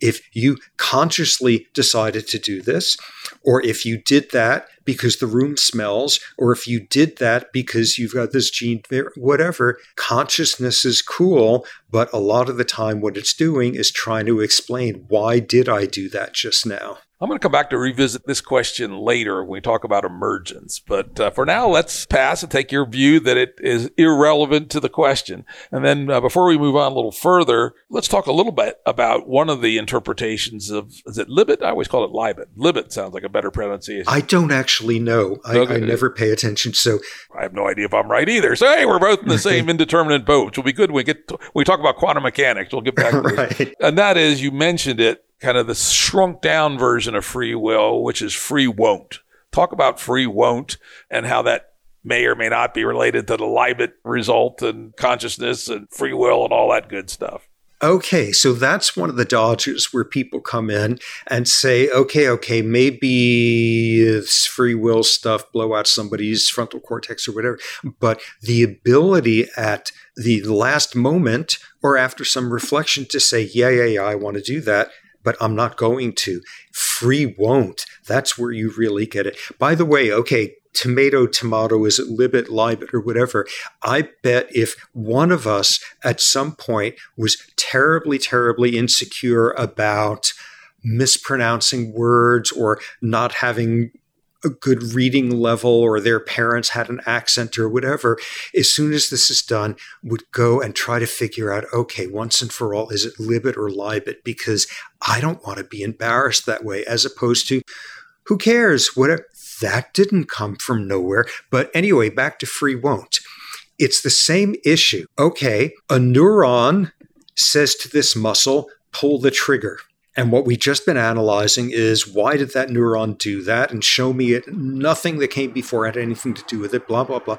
if you consciously decided to do this, or if you did that because the room smells, or if you did that because you've got this gene, whatever, consciousness is cool. But a lot of the time, what it's doing is trying to explain why did I do that just now? I'm going to come back to revisit this question later when we talk about emergence. But uh, for now, let's pass and take your view that it is irrelevant to the question. And then uh, before we move on a little further, let's talk a little bit about one of the interpretations of, is it Libet? I always call it Libet. Libet sounds like a better pronunciation. I don't actually know. I, okay. I never pay attention. So I have no idea if I'm right either. So, hey, we're both in the same indeterminate boat, which will be good when we get, to, when we talk about quantum mechanics. We'll get back to right. And that is, you mentioned it, kind of the shrunk down version of free will, which is free won't. Talk about free won't and how that may or may not be related to the Libet result and consciousness and free will and all that good stuff. Okay, so that's one of the dodges where people come in and say, okay, okay, maybe it's free will stuff, blow out somebody's frontal cortex or whatever. But the ability at the last moment or after some reflection to say, yeah, yeah, yeah, I want to do that, but I'm not going to. Free won't. That's where you really get it. By the way, okay, tomato, tomato, is it libet, libet, or whatever. I bet if one of us at some point was terribly, terribly insecure about mispronouncing words or not having a good reading level or their parents had an accent or whatever, as soon as this is done, would go and try to figure out, okay, once and for all, is it libet or libet? Because I don't want to be embarrassed that way, as opposed to, who cares? Whatever. That didn't come from nowhere. But anyway, back to free won't. It's the same issue. Okay, a neuron says to this muscle, pull the trigger. And what we've just been analyzing is why did that neuron do that? And show me it. Nothing that came before had anything to do with it, blah, blah, blah.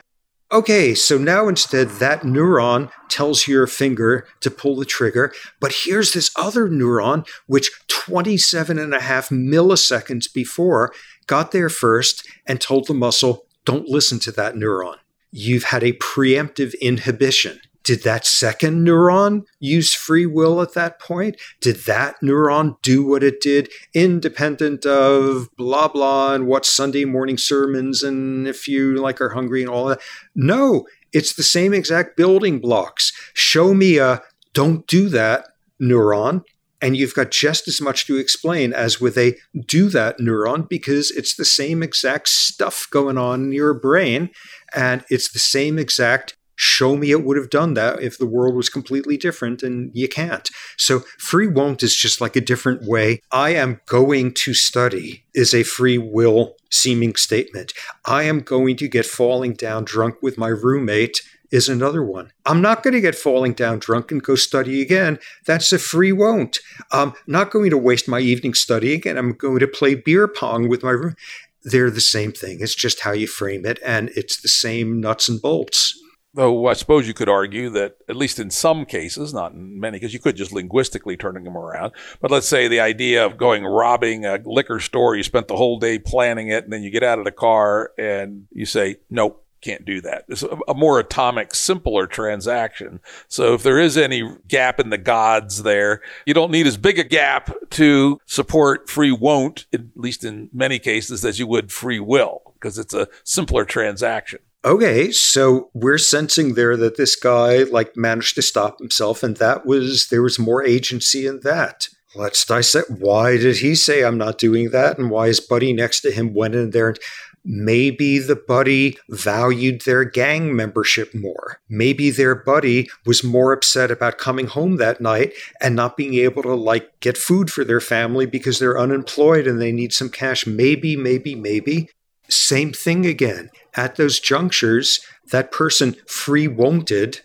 Okay, so now instead that neuron tells your finger to pull the trigger, but here's this other neuron which 27 and a half milliseconds before got there first and told the muscle, don't listen to that neuron. You've had a preemptive inhibition. Did that second neuron use free will at that point? Did that neuron do what it did independent of blah blah and what Sunday morning sermons and if you like are hungry and all that? No, it's the same exact building blocks. Show me a don't do that neuron and you've got just as much to explain as with a do that neuron because it's the same exact stuff going on in your brain and it's the same exact show me it would have done that if the world was completely different and you can't so free won't is just like a different way i am going to study is a free will seeming statement i am going to get falling down drunk with my roommate is another one. I'm not going to get falling down drunk and go study again. That's a free won't. I'm not going to waste my evening studying and I'm going to play beer pong with my room. They're the same thing. It's just how you frame it, and it's the same nuts and bolts. Though I suppose you could argue that, at least in some cases, not in many, because you could just linguistically turning them around. But let's say the idea of going robbing a liquor store, you spent the whole day planning it, and then you get out of the car and you say, nope, can't do that. It's a more atomic, simpler transaction. So if there is any gap in the gods there, you don't need as big a gap to support free won't, at least in many cases, as you would free will, because it's a simpler transaction okay, so we're sensing there that this guy like managed to stop himself, and that was there was more agency in that. Let's dissect. Why did he say I'm not doing that, and why his buddy next to him went in there and Maybe the buddy valued their gang membership more. Maybe their buddy was more upset about coming home that night and not being able to like get food for their family because they're unemployed and they need some cash. Maybe, maybe, maybe. Same thing again. At those junctures, that person free wonted,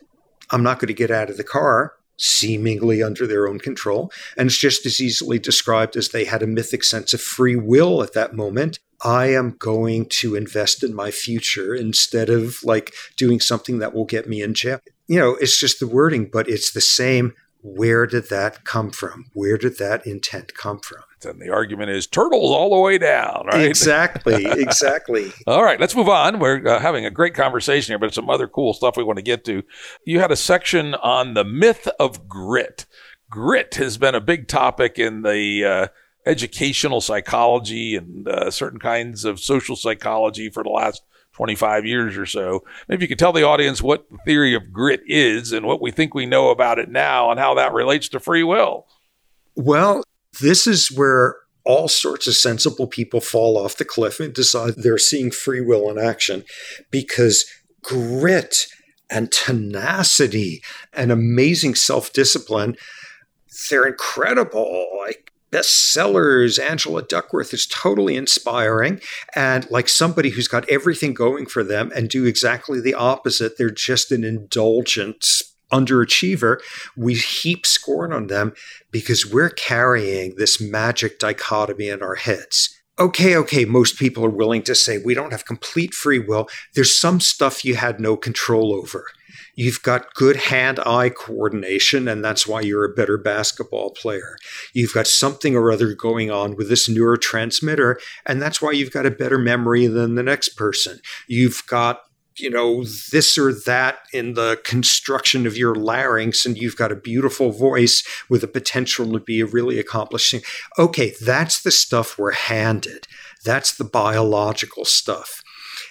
I'm not going to get out of the car, seemingly under their own control. And it's just as easily described as they had a mythic sense of free will at that moment. I am going to invest in my future instead of like doing something that will get me in jail. You know, it's just the wording, but it's the same. Where did that come from? Where did that intent come from? And the argument is turtles all the way down, right? Exactly, exactly. all right, let's move on. We're uh, having a great conversation here, but some other cool stuff we want to get to. You had a section on the myth of grit. grit has been a big topic in the uh, educational psychology and uh, certain kinds of social psychology for the last 25 years or so. Maybe you could tell the audience what the theory of grit is and what we think we know about it now and how that relates to free will. Well, this is where all sorts of sensible people fall off the cliff and decide they're seeing free will in action because grit and tenacity and amazing self discipline, they're incredible. Like bestsellers, Angela Duckworth is totally inspiring. And like somebody who's got everything going for them and do exactly the opposite, they're just an indulgent underachiever, we heap scorn on them because we're carrying this magic dichotomy in our heads. Okay, okay, most people are willing to say we don't have complete free will. There's some stuff you had no control over. You've got good hand eye coordination, and that's why you're a better basketball player. You've got something or other going on with this neurotransmitter, and that's why you've got a better memory than the next person. You've got you know, this or that in the construction of your larynx, and you've got a beautiful voice with the potential to be a really accomplished singer. Okay, that's the stuff we're handed. That's the biological stuff.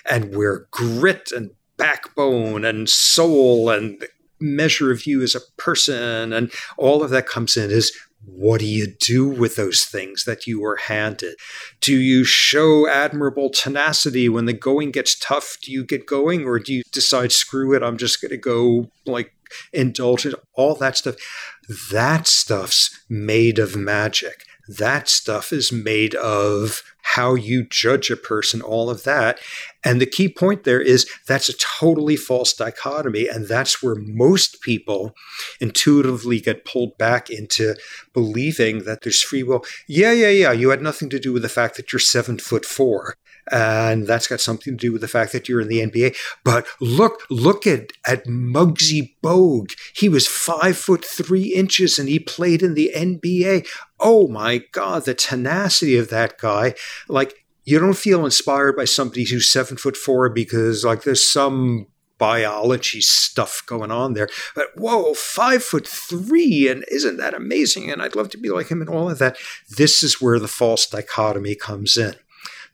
And where grit and backbone and soul and measure of you as a person and all of that comes in is what do you do with those things that you were handed? Do you show admirable tenacity when the going gets tough? Do you get going or do you decide, screw it, I'm just going to go like indulge in all that stuff? That stuff's made of magic. That stuff is made of how you judge a person, all of that. And the key point there is that's a totally false dichotomy. And that's where most people intuitively get pulled back into believing that there's free will. Yeah, yeah, yeah. You had nothing to do with the fact that you're seven foot four and that's got something to do with the fact that you're in the NBA. But look, look at at Muggsy Bogues. He was five foot three inches, and he played in the NBA. Oh my God, the tenacity of that guy! Like you don't feel inspired by somebody who's seven foot four because like there's some biology stuff going on there. But whoa, five foot three, and isn't that amazing? And I'd love to be like him and all of that. This is where the false dichotomy comes in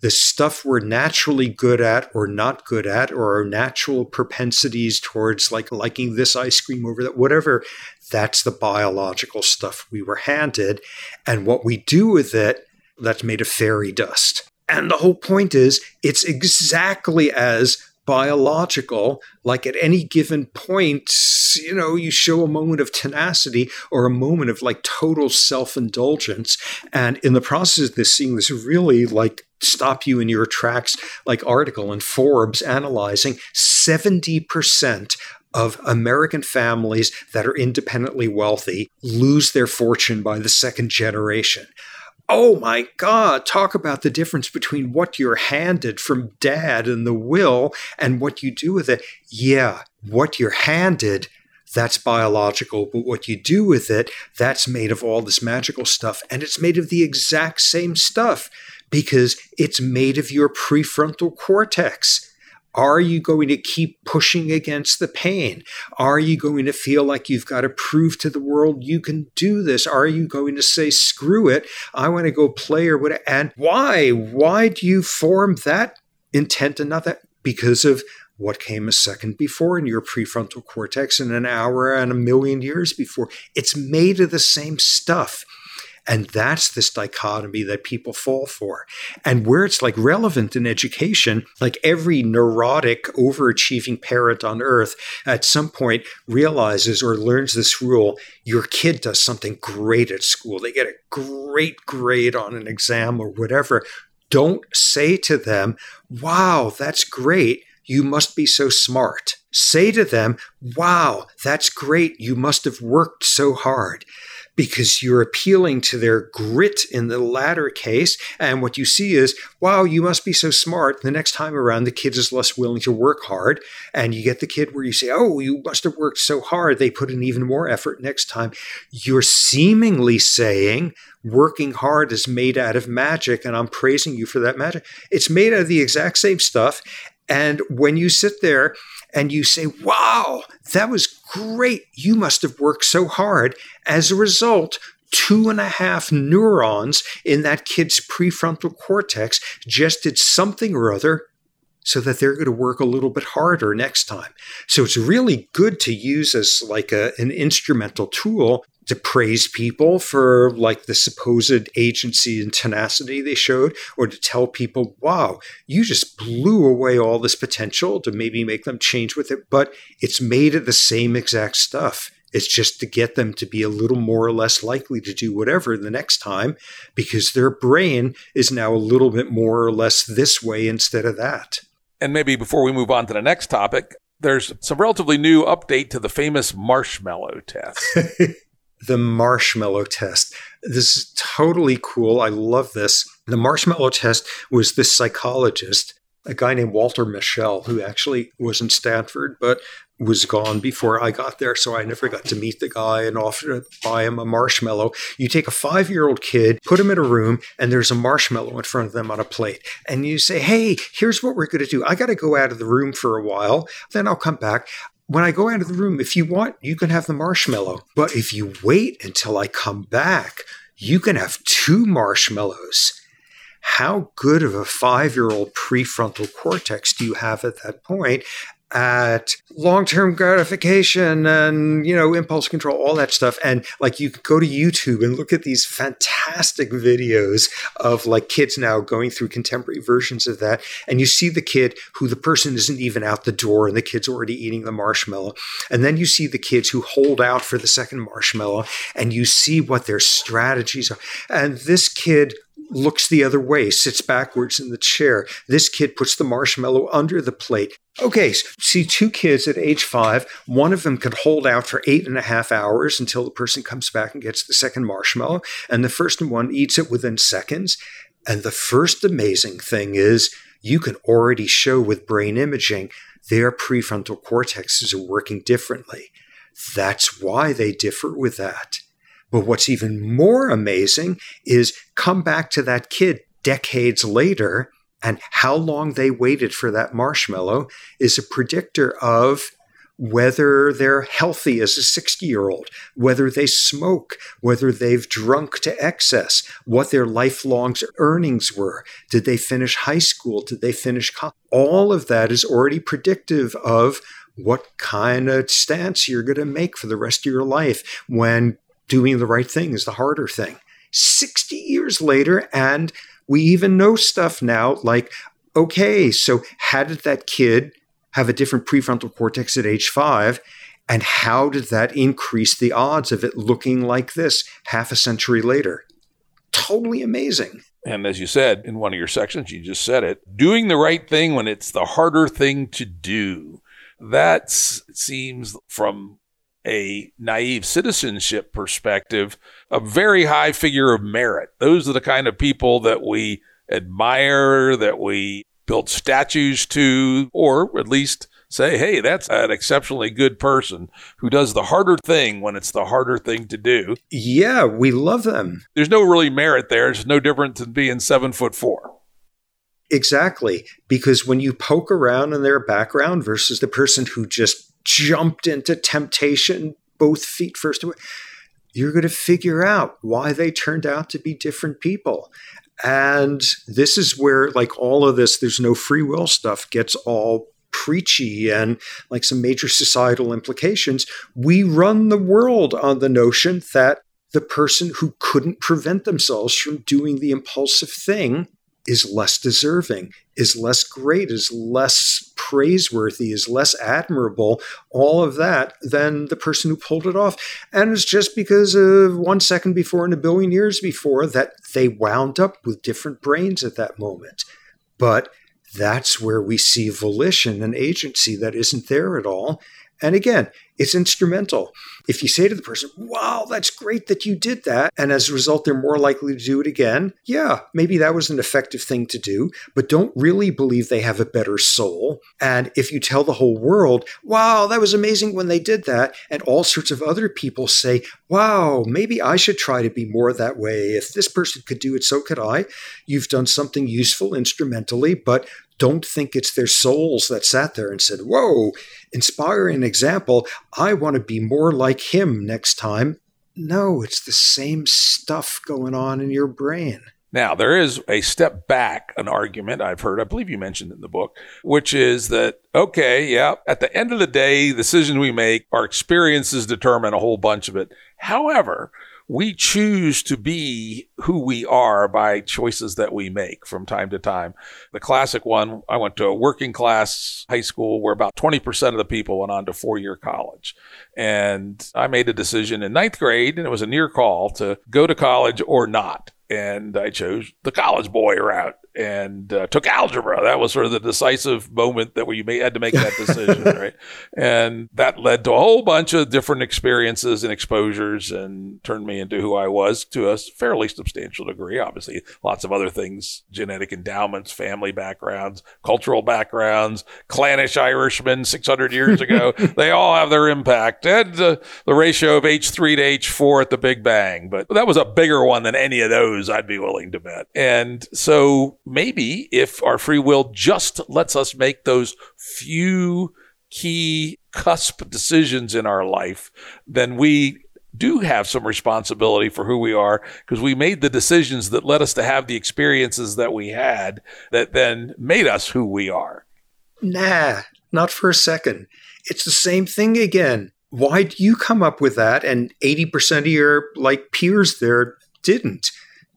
the stuff we're naturally good at or not good at, or our natural propensities towards like liking this ice cream over that, whatever, that's the biological stuff we were handed. And what we do with it, that's made of fairy dust. And the whole point is, it's exactly as biological, like at any given point, you know, you show a moment of tenacity or a moment of like total self indulgence. And in the process of this, seeing this really like stop you in your tracks, like article in Forbes analyzing 70% of American families that are independently wealthy lose their fortune by the second generation. Oh my God, talk about the difference between what you're handed from dad and the will and what you do with it. Yeah, what you're handed, that's biological, but what you do with it, that's made of all this magical stuff. And it's made of the exact same stuff because it's made of your prefrontal cortex. Are you going to keep pushing against the pain? Are you going to feel like you've got to prove to the world you can do this? Are you going to say, screw it, I want to go play or whatever? And why? Why do you form that intent and not that? Because of what came a second before in your prefrontal cortex and an hour and a million years before. It's made of the same stuff. And that's this dichotomy that people fall for. And where it's like relevant in education, like every neurotic, overachieving parent on earth at some point realizes or learns this rule your kid does something great at school, they get a great grade on an exam or whatever. Don't say to them, wow, that's great. You must be so smart. Say to them, wow, that's great. You must have worked so hard because you're appealing to their grit in the latter case. And what you see is, wow, you must be so smart. The next time around, the kid is less willing to work hard. And you get the kid where you say, oh, you must have worked so hard. They put in even more effort next time. You're seemingly saying, working hard is made out of magic, and I'm praising you for that magic. It's made out of the exact same stuff. And when you sit there and you say, wow, that was Great, you must have worked so hard. As a result, two and a half neurons in that kid's prefrontal cortex just did something or other so that they're going to work a little bit harder next time. So it's really good to use as like a, an instrumental tool to praise people for like the supposed agency and tenacity they showed or to tell people wow you just blew away all this potential to maybe make them change with it but it's made of the same exact stuff it's just to get them to be a little more or less likely to do whatever the next time because their brain is now a little bit more or less this way instead of that. And maybe before we move on to the next topic, there's some relatively new update to the famous marshmallow test. the marshmallow test. This is totally cool. I love this. The marshmallow test was this psychologist, a guy named Walter Mischel, who actually was in Stanford, but was gone before I got there, so I never got to meet the guy and offer to buy him a marshmallow. You take a five year old kid, put him in a room, and there's a marshmallow in front of them on a plate. And you say, Hey, here's what we're going to do. I got to go out of the room for a while, then I'll come back. When I go out of the room, if you want, you can have the marshmallow. But if you wait until I come back, you can have two marshmallows how good of a five year old prefrontal cortex do you have at that point at long-term gratification and you know impulse control all that stuff and like you go to youtube and look at these fantastic videos of like kids now going through contemporary versions of that and you see the kid who the person isn't even out the door and the kid's already eating the marshmallow and then you see the kids who hold out for the second marshmallow and you see what their strategies are and this kid looks the other way, sits backwards in the chair. This kid puts the marshmallow under the plate. Okay, so see two kids at age five. One of them can hold out for eight and a half hours until the person comes back and gets the second marshmallow, and the first one eats it within seconds. And the first amazing thing is you can already show with brain imaging their prefrontal cortexes are working differently. That's why they differ with that. But what's even more amazing is come back to that kid decades later and how long they waited for that marshmallow is a predictor of whether they're healthy as a 60 year old, whether they smoke, whether they've drunk to excess, what their lifelong earnings were. Did they finish high school? Did they finish college? All of that is already predictive of what kind of stance you're going to make for the rest of your life when doing the right thing is the harder thing. 60 years later, and we even know stuff now like, okay, so how did that kid have a different prefrontal cortex at age five? And how did that increase the odds of it looking like this half a century later? Totally amazing. And as you said in one of your sections, you just said it doing the right thing when it's the harder thing to do. That seems from a naive citizenship perspective, a very high figure of merit. Those are the kind of people that we admire, that we build statues to, or at least say, hey, that's an exceptionally good person who does the harder thing when it's the harder thing to do. Yeah, we love them. There's no really merit there. It's no different than being seven foot four. Exactly. Because when you poke around in their background versus the person who just jumped into temptation, both feet first away, you're going to figure out why they turned out to be different people. And this is where, like, all of this, there's no free will stuff gets all preachy and like some major societal implications. We run the world on the notion that the person who couldn't prevent themselves from doing the impulsive thing is less deserving, is less great, is less praiseworthy, is less admirable, all of that than the person who pulled it off. And it's just because of one second before and a billion years before that they wound up with different brains at that moment. But that's where we see volition and agency that isn't there at all. And again, it's instrumental. If you say to the person, wow, that's great that you did that, and as a result, they're more likely to do it again, yeah, maybe that was an effective thing to do, but don't really believe they have a better soul. And if you tell the whole world, wow, that was amazing when they did that, and all sorts of other people say, wow, maybe I should try to be more that way. If this person could do it, so could I. You've done something useful instrumentally, but don't think it's their souls that sat there and said, Whoa, inspiring example. I want to be more like him next time. No, it's the same stuff going on in your brain. Now, there is a step back, an argument I've heard, I believe you mentioned in the book, which is that, okay, yeah, at the end of the day, decisions we make, our experiences determine a whole bunch of it. However, we choose to be who we are by choices that we make from time to time. The classic one, I went to a working class high school where about 20% of the people went on to four year college. And I made a decision in ninth grade, and it was a near call to go to college or not and I chose the college boy route and uh, took algebra. That was sort of the decisive moment that we had to make that decision, right? And that led to a whole bunch of different experiences and exposures and turned me into who I was to a fairly substantial degree. Obviously, lots of other things, genetic endowments, family backgrounds, cultural backgrounds, clannish Irishmen 600 years ago. they all have their impact. And uh, the ratio of H3 to H4 at the Big Bang. But that was a bigger one than any of those, I'd be willing to bet. And so maybe if our free will just lets us make those few key cusp decisions in our life, then we do have some responsibility for who we are because we made the decisions that led us to have the experiences that we had that then made us who we are. Nah, not for a second. It's the same thing again. Why do you come up with that and 80% of your like peers there didn't?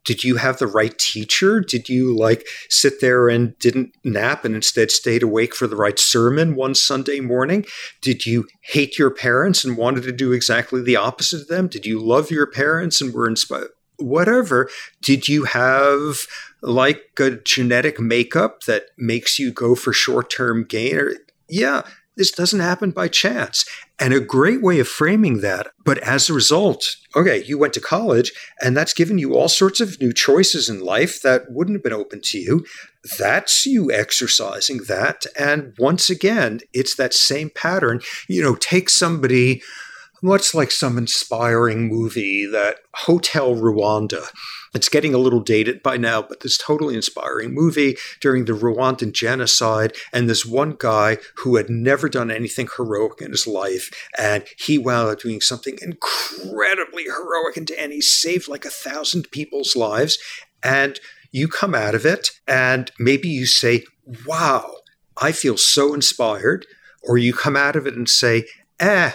Did you have the right teacher? Did you like sit there and didn't nap and instead stayed awake for the right sermon one Sunday morning? Did you hate your parents and wanted to do exactly the opposite of them? Did you love your parents and were inspired? Whatever. Did you have like a genetic makeup that makes you go for short term gain? Or, yeah, this doesn't happen by chance. And a great way of framing that, but as a result, okay, you went to college and that's given you all sorts of new choices in life that wouldn't have been open to you. That's you exercising that. And once again, it's that same pattern. You know, take somebody what's like some inspiring movie that Hotel Rwanda it's getting a little dated by now, but this totally inspiring movie during the Rwandan genocide. And this one guy who had never done anything heroic in his life, and he wound up doing something incredibly heroic, and, he saved like a thousand people's lives. And you come out of it, and maybe you say, Wow, I feel so inspired. Or you come out of it and say, Eh,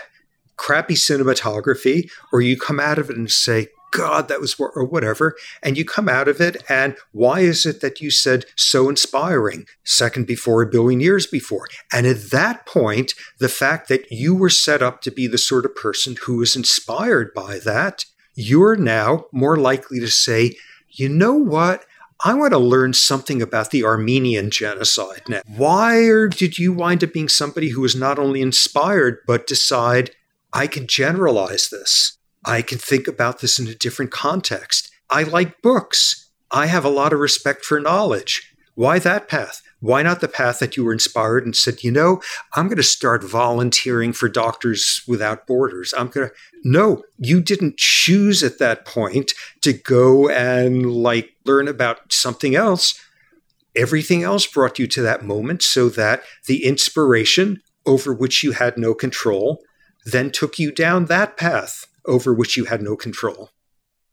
crappy cinematography. Or you come out of it and say, God, that was or whatever. And you come out of it, and why is it that you said so inspiring second before a billion years before? And at that point, the fact that you were set up to be the sort of person who is inspired by that, you're now more likely to say, you know what? I want to learn something about the Armenian genocide now. Why did you wind up being somebody who was not only inspired, but decide, I can generalize this? I can think about this in a different context. I like books. I have a lot of respect for knowledge. Why that path? Why not the path that you were inspired and said, you know, I'm going to start volunteering for Doctors Without Borders? I'm going to. No, you didn't choose at that point to go and like learn about something else. Everything else brought you to that moment so that the inspiration over which you had no control then took you down that path over which you had no control.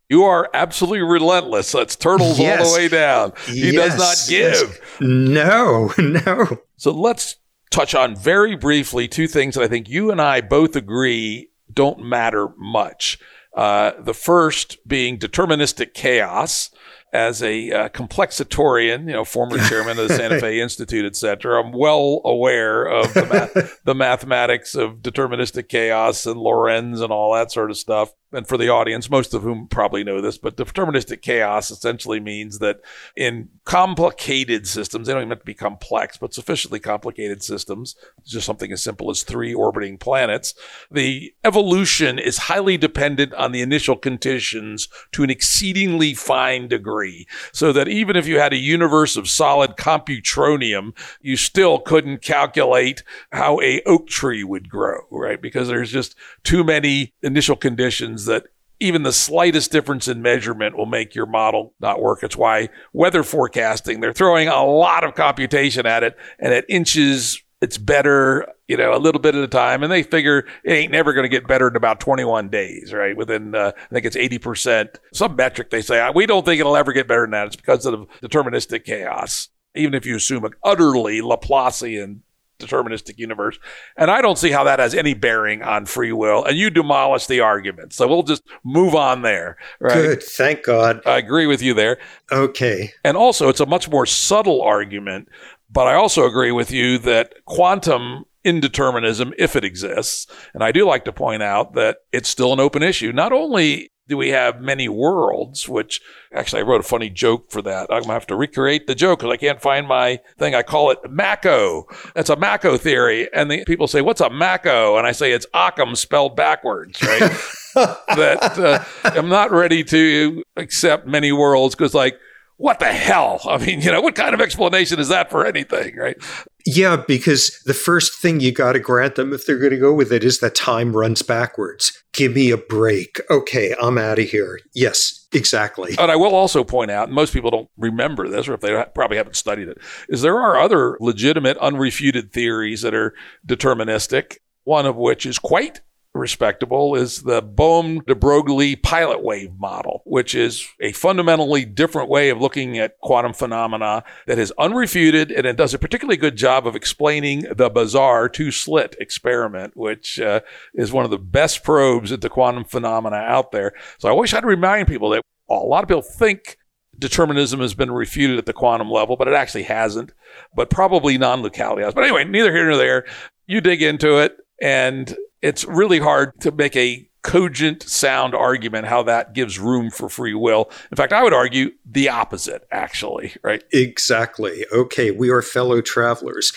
You are absolutely relentless. That's turtles yes. all the way down. He yes. does not give. Yes. No, no. So let's touch on very briefly two things that I think you and I both agree don't matter much. Uh, the first being deterministic chaos, as a uh, complexitorian, you know, former chairman of the Santa Fe Institute, et cetera, I'm well aware of the, math- the mathematics of deterministic chaos and Lorenz and all that sort of stuff and for the audience, most of whom probably know this, but deterministic chaos essentially means that in complicated systems, they don't even have to be complex, but sufficiently complicated systems, just something as simple as three orbiting planets, the evolution is highly dependent on the initial conditions to an exceedingly fine degree. So that even if you had a universe of solid computronium, you still couldn't calculate how a oak tree would grow, right? Because there's just too many initial conditions that even the slightest difference in measurement will make your model not work. It's why weather forecasting, they're throwing a lot of computation at it and at inches, it's better, you know, a little bit at a time. And they figure it ain't never going to get better in about 21 days, right? Within, uh, I think it's 80%, some metric they say, we don't think it'll ever get better than that. It's because of deterministic chaos. Even if you assume an utterly Laplacian deterministic universe. And I don't see how that has any bearing on free will. And you demolish the argument. So we'll just move on there. Right? Good. Thank God. I agree with you there. Okay. And also, it's a much more subtle argument. But I also agree with you that quantum indeterminism, if it exists, and I do like to point out that it's still an open issue. Not only do we have many worlds, which actually I wrote a funny joke for that. I'm gonna have to recreate the joke because I can't find my thing. I call it Mako. That's a Mako theory. And the people say, what's a Mako? And I say it's Occam spelled backwards, right? that uh, I'm not ready to accept many worlds because like, what the hell? I mean, you know, what kind of explanation is that for anything, right? Yeah, because the first thing you got to grant them if they're going to go with it is that time runs backwards. Give me a break. Okay, I'm out of here. Yes, exactly. And I will also point out, most people don't remember this, or if they probably haven't studied it, is there are other legitimate, unrefuted theories that are deterministic. One of which is quite respectable is the Bohm de Broglie pilot wave model, which is a fundamentally different way of looking at quantum phenomena that is unrefuted and it does a particularly good job of explaining the bizarre two slit experiment, which uh, is one of the best probes at the quantum phenomena out there. So I wish I'd remind people that a lot of people think determinism has been refuted at the quantum level, but it actually hasn't, but probably non locality has. But anyway, neither here nor there. You dig into it and it's really hard to make a cogent, sound argument how that gives room for free will. In fact, I would argue the opposite, actually, right? Exactly. Okay, we are fellow travelers.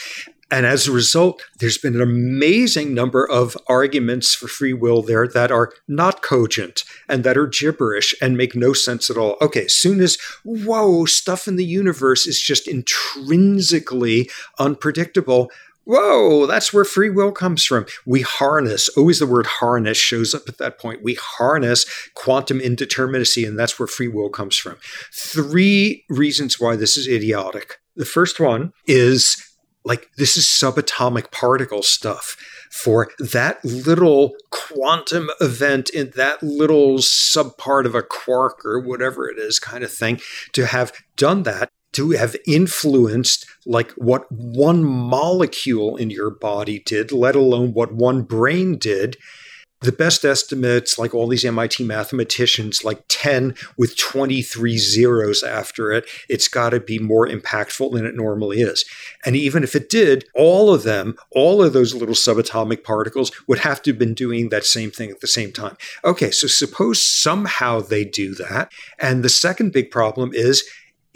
And as a result, there's been an amazing number of arguments for free will there that are not cogent and that are gibberish and make no sense at all. Okay, as soon as, whoa, stuff in the universe is just intrinsically unpredictable, Whoa, that's where free will comes from. We harness, always the word harness shows up at that point. We harness quantum indeterminacy, and that's where free will comes from. Three reasons why this is idiotic. The first one is like this is subatomic particle stuff for that little quantum event in that little subpart of a quark or whatever it is kind of thing to have done that to have influenced like what one molecule in your body did, let alone what one brain did. The best estimates, like all these MIT mathematicians, like 10 with 23 zeros after it, it's got to be more impactful than it normally is. And even if it did, all of them, all of those little subatomic particles would have to have been doing that same thing at the same time. Okay, so suppose somehow they do that. And the second big problem is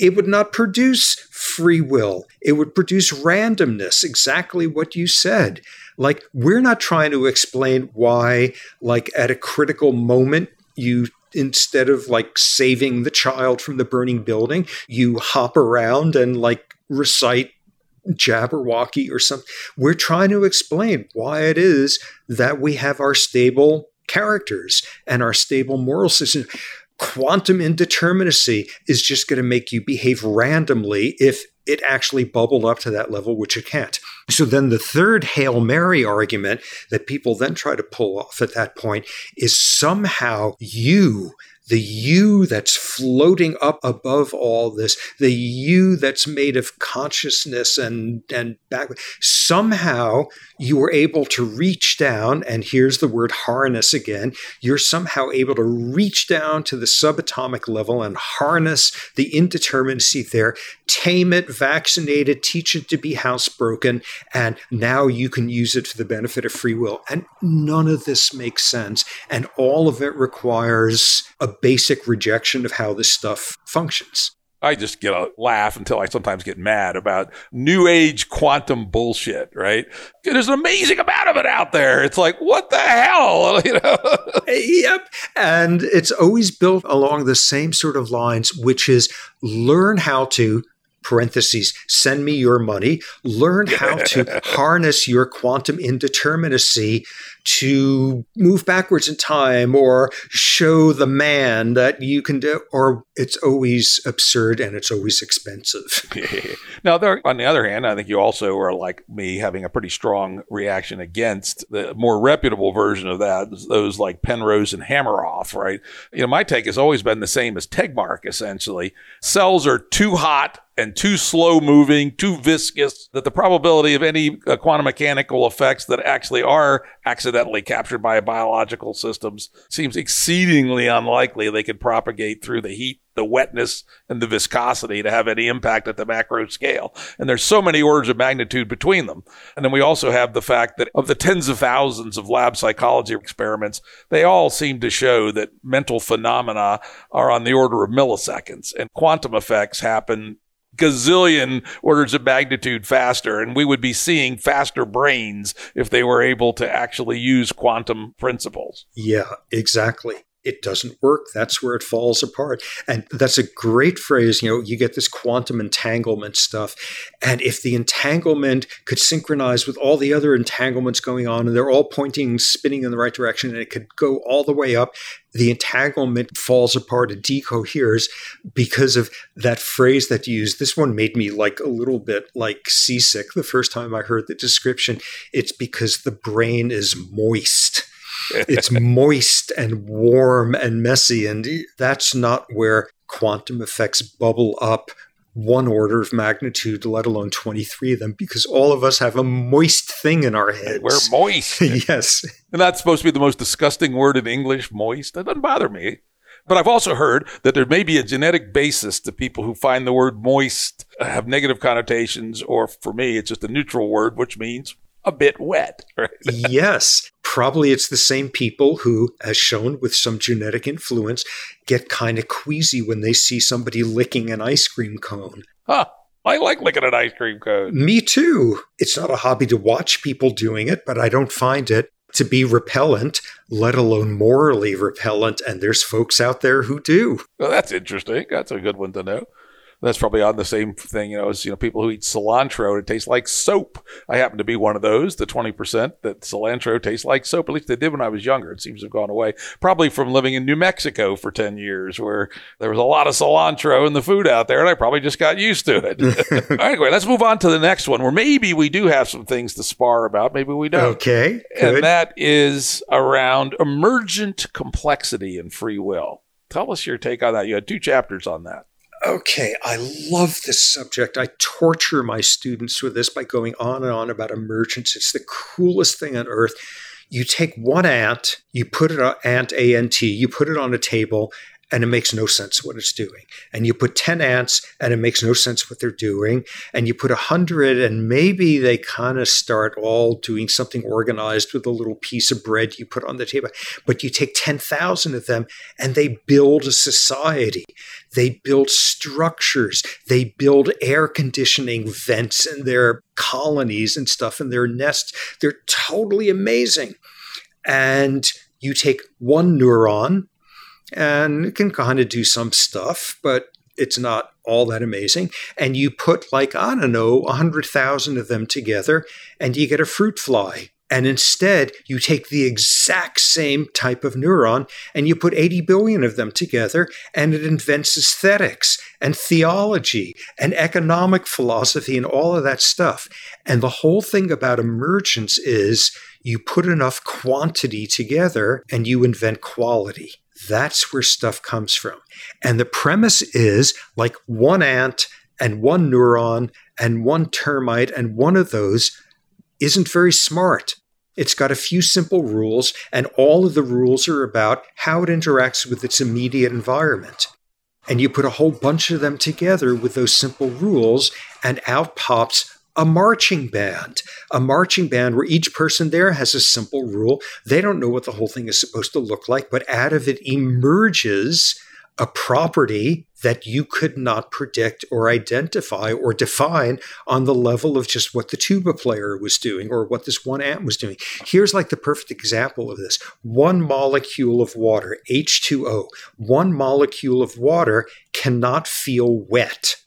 it would not produce free will. It would produce randomness, exactly what you said. Like, we're not trying to explain why, like, at a critical moment, you instead of like saving the child from the burning building, you hop around and like recite Jabberwocky or something. We're trying to explain why it is that we have our stable characters and our stable moral system quantum indeterminacy is just going to make you behave randomly if it actually bubbled up to that level, which it can't. So then the third Hail Mary argument that people then try to pull off at that point is somehow you the you that's floating up above all this, the you that's made of consciousness and, and back. Somehow you were able to reach down, and here's the word harness again. You're somehow able to reach down to the subatomic level and harness the indeterminacy there, tame it, vaccinate it, teach it to be housebroken, and now you can use it for the benefit of free will. And none of this makes sense. And all of it requires a basic rejection of how this stuff functions. I just get a laugh until I sometimes get mad about new age quantum bullshit, right? There's an amazing amount of it out there. It's like, what the hell? You know? yep. And it's always built along the same sort of lines, which is learn how to parentheses, send me your money, learn how to harness your quantum indeterminacy to move backwards in time or show the man that you can do, or it's always absurd and it's always expensive. now, there, on the other hand, I think you also are like me, having a pretty strong reaction against the more reputable version of that, those like Penrose and Hameroff, right? You know, my take has always been the same as Tegmark, essentially. Cells are too hot and too slow moving, too viscous, that the probability of any uh, quantum mechanical effects that actually are accidentally captured by biological systems seems exceedingly unlikely they could propagate through the heat, the wetness, and the viscosity to have any impact at the macro scale. And there's so many orders of magnitude between them. And then we also have the fact that of the tens of thousands of lab psychology experiments, they all seem to show that mental phenomena are on the order of milliseconds and quantum effects happen gazillion orders of magnitude faster. And we would be seeing faster brains if they were able to actually use quantum principles. Yeah, exactly it doesn't work. That's where it falls apart. And that's a great phrase. You know, you get this quantum entanglement stuff. And if the entanglement could synchronize with all the other entanglements going on, and they're all pointing, spinning in the right direction, and it could go all the way up, the entanglement falls apart and decoheres because of that phrase that you used. This one made me like a little bit like seasick the first time I heard the description. It's because the brain is moist it's moist and warm and messy. And that's not where quantum effects bubble up one order of magnitude, let alone 23 of them, because all of us have a moist thing in our heads. We're moist. yes. And that's supposed to be the most disgusting word in English, moist. That doesn't bother me. But I've also heard that there may be a genetic basis to people who find the word moist have negative connotations, or for me, it's just a neutral word, which means a bit wet. Right? yes. Probably it's the same people who, as shown with some genetic influence, get kind of queasy when they see somebody licking an ice cream cone. Huh. I like licking an ice cream cone. Me too. It's not a hobby to watch people doing it, but I don't find it to be repellent, let alone morally repellent. And there's folks out there who do. Well, that's interesting. That's a good one to know. That's probably on the same thing, you know, as you know, people who eat cilantro, it tastes like soap. I happen to be one of those, the 20% that cilantro tastes like soap. At least they did when I was younger. It seems to have gone away. Probably from living in New Mexico for 10 years, where there was a lot of cilantro in the food out there, and I probably just got used to it. anyway, let's move on to the next one, where maybe we do have some things to spar about. Maybe we don't. Okay. Good. And that is around emergent complexity and free will. Tell us your take on that. You had two chapters on that. Okay, I love this subject. I torture my students with this by going on and on about emergence. It's the coolest thing on earth. You take one ant, you put it on ant A N T, you put it on a table, and it makes no sense what it's doing. And you put 10 ants and it makes no sense what they're doing. And you put 100 and maybe they kind of start all doing something organized with a little piece of bread you put on the table. But you take 10,000 of them and they build a society. They build structures. They build air conditioning vents in their colonies and stuff in their nests. They're totally amazing. And you take one neuron and it can kind of do some stuff, but it's not all that amazing. And you put like, I don't know, 100,000 of them together and you get a fruit fly. And instead, you take the exact same type of neuron and you put 80 billion of them together, and it invents aesthetics and theology and economic philosophy and all of that stuff. And the whole thing about emergence is you put enough quantity together and you invent quality. That's where stuff comes from. And the premise is like one ant and one neuron and one termite, and one of those isn't very smart. It's got a few simple rules, and all of the rules are about how it interacts with its immediate environment. And you put a whole bunch of them together with those simple rules, and out pops a marching band, a marching band where each person there has a simple rule. They don't know what the whole thing is supposed to look like, but out of it emerges a property that you could not predict or identify or define on the level of just what the tuba player was doing or what this one ant was doing. Here's like the perfect example of this one molecule of water, H2O, one molecule of water cannot feel wet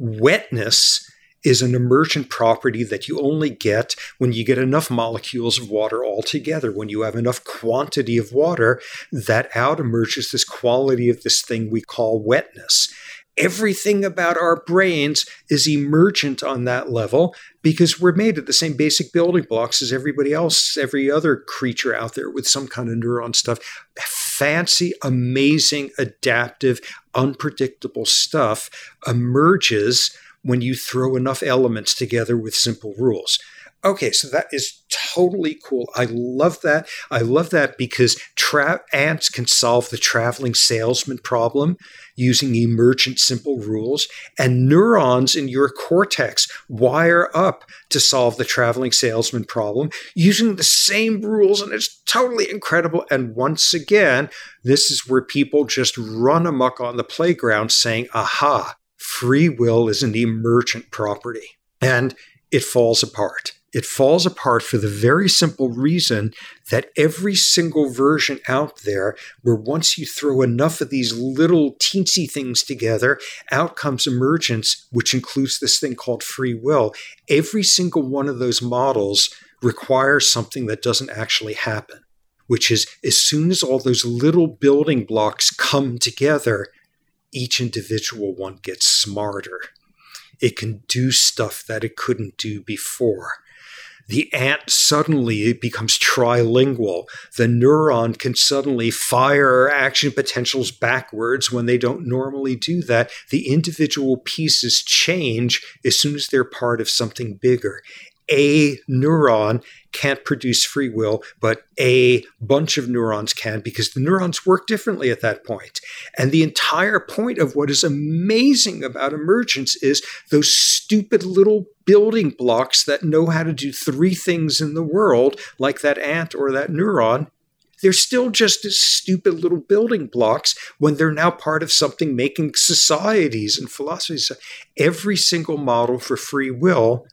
Wetness is an emergent property that you only get when you get enough molecules of water all together. When you have enough quantity of water, that out emerges this quality of this thing we call wetness everything about our brains is emergent on that level because we're made of the same basic building blocks as everybody else, every other creature out there with some kind of neuron stuff. Fancy, amazing, adaptive, unpredictable stuff emerges when you throw enough elements together with simple rules. Okay, so that is totally cool. I love that. I love that because tra- ants can solve the traveling salesman problem using emergent simple rules, and neurons in your cortex wire up to solve the traveling salesman problem using the same rules, and it's totally incredible. And once again, this is where people just run amok on the playground saying, aha, free will is an emergent property. And it falls apart. It falls apart for the very simple reason that every single version out there, where once you throw enough of these little teensy things together, out comes emergence, which includes this thing called free will. Every single one of those models requires something that doesn't actually happen, which is as soon as all those little building blocks come together, each individual one gets smarter. It can do stuff that it couldn't do before the ant suddenly becomes trilingual. The neuron can suddenly fire action potentials backwards when they don't normally do that. The individual pieces change as soon as they're part of something bigger a neuron can't produce free will, but a bunch of neurons can because the neurons work differently at that point. And the entire point of what is amazing about emergence is those stupid little building blocks that know how to do three things in the world, like that ant or that neuron. They're still just as stupid little building blocks when they're now part of something making societies and philosophies. Every single model for free will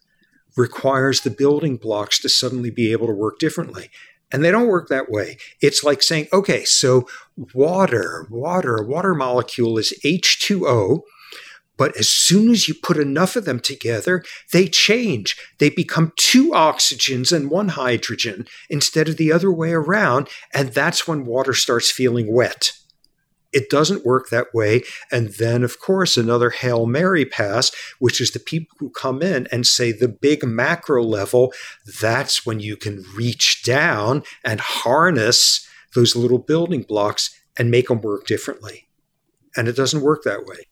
requires the building blocks to suddenly be able to work differently. And they don't work that way. It's like saying, okay, so water, water, water molecule is H2O, but as soon as you put enough of them together, they change. They become two oxygens and one hydrogen instead of the other way around. And that's when water starts feeling wet. It doesn't work that way. And then, of course, another Hail Mary pass, which is the people who come in and say the big macro level, that's when you can reach down and harness those little building blocks and make them work differently. And it doesn't work that way.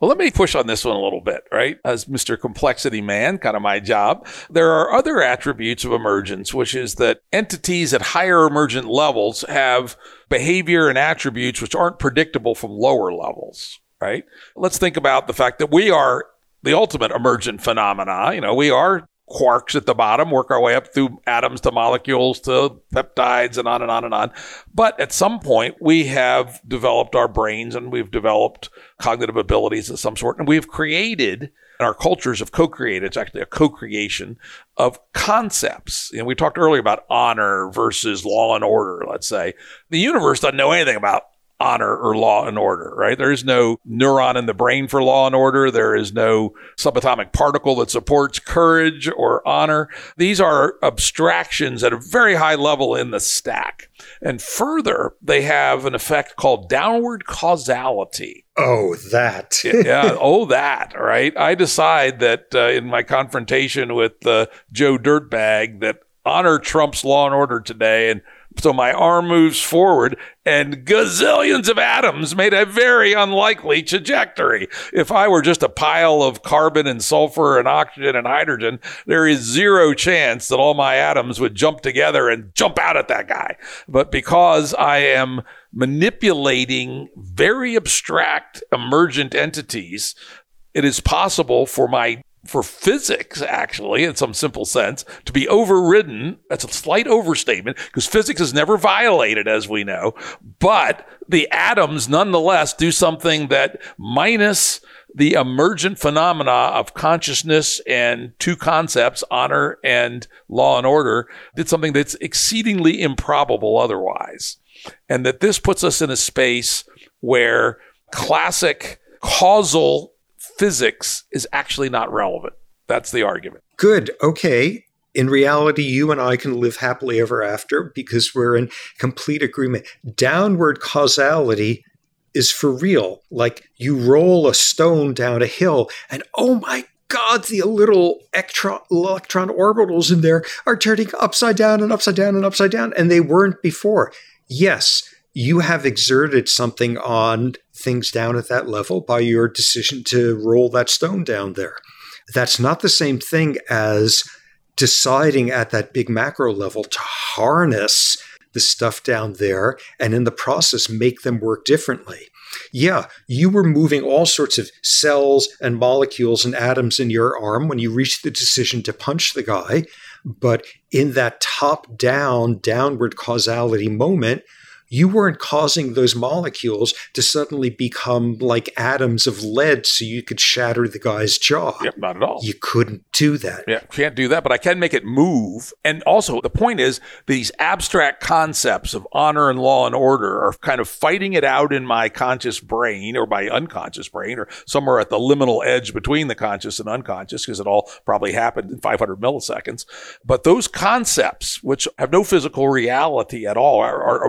Well, let me push on this one a little bit, right? As Mr. Complexity Man, kind of my job. There are other attributes of emergence, which is that entities at higher emergent levels have behavior and attributes which aren't predictable from lower levels, right? Let's think about the fact that we are the ultimate emergent phenomena. You know, we are quarks at the bottom, work our way up through atoms to molecules to peptides and on and on and on. But at some point, we have developed our brains and we've developed cognitive abilities of some sort, and we've created. And our cultures have co-created. It's actually a co-creation of concepts. You know, we talked earlier about honor versus law and order. Let's say the universe doesn't know anything about honor or law and order, right? There is no neuron in the brain for law and order. There is no subatomic particle that supports courage or honor. These are abstractions at a very high level in the stack. And further, they have an effect called downward causality. Oh, that. yeah. Oh, that. Right. I decide that uh, in my confrontation with uh, Joe Dirtbag that honor trumps law and order today and so my arm moves forward and gazillions of atoms made a very unlikely trajectory. If I were just a pile of carbon and sulfur and oxygen and hydrogen, there is zero chance that all my atoms would jump together and jump out at that guy. But because I am manipulating very abstract emergent entities, it is possible for my for physics, actually, in some simple sense, to be overridden. That's a slight overstatement because physics is never violated, as we know. But the atoms, nonetheless, do something that minus the emergent phenomena of consciousness and two concepts, honor and law and order, did something that's exceedingly improbable otherwise. And that this puts us in a space where classic causal physics is actually not relevant. That's the argument. Good. Okay. In reality, you and I can live happily ever after because we're in complete agreement. Downward causality is for real. Like you roll a stone down a hill, and oh my God, the little electron, orbitals in there are turning upside down and upside down and upside down, and they weren't before. Yes, you have exerted something on things down at that level by your decision to roll that stone down there. That's not the same thing as deciding at that big macro level to harness the stuff down there and in the process make them work differently. Yeah, you were moving all sorts of cells and molecules and atoms in your arm when you reached the decision to punch the guy. But in that top down, downward causality moment, you weren't causing those molecules to suddenly become like atoms of lead so you could shatter the guy's jaw. Yep, not at all. You couldn't do that. Yeah, can't do that, but I can make it move. And also, the point is, these abstract concepts of honor and law and order are kind of fighting it out in my conscious brain or my unconscious brain or somewhere at the liminal edge between the conscious and unconscious because it all probably happened in 500 milliseconds. But those concepts, which have no physical reality at all, are, are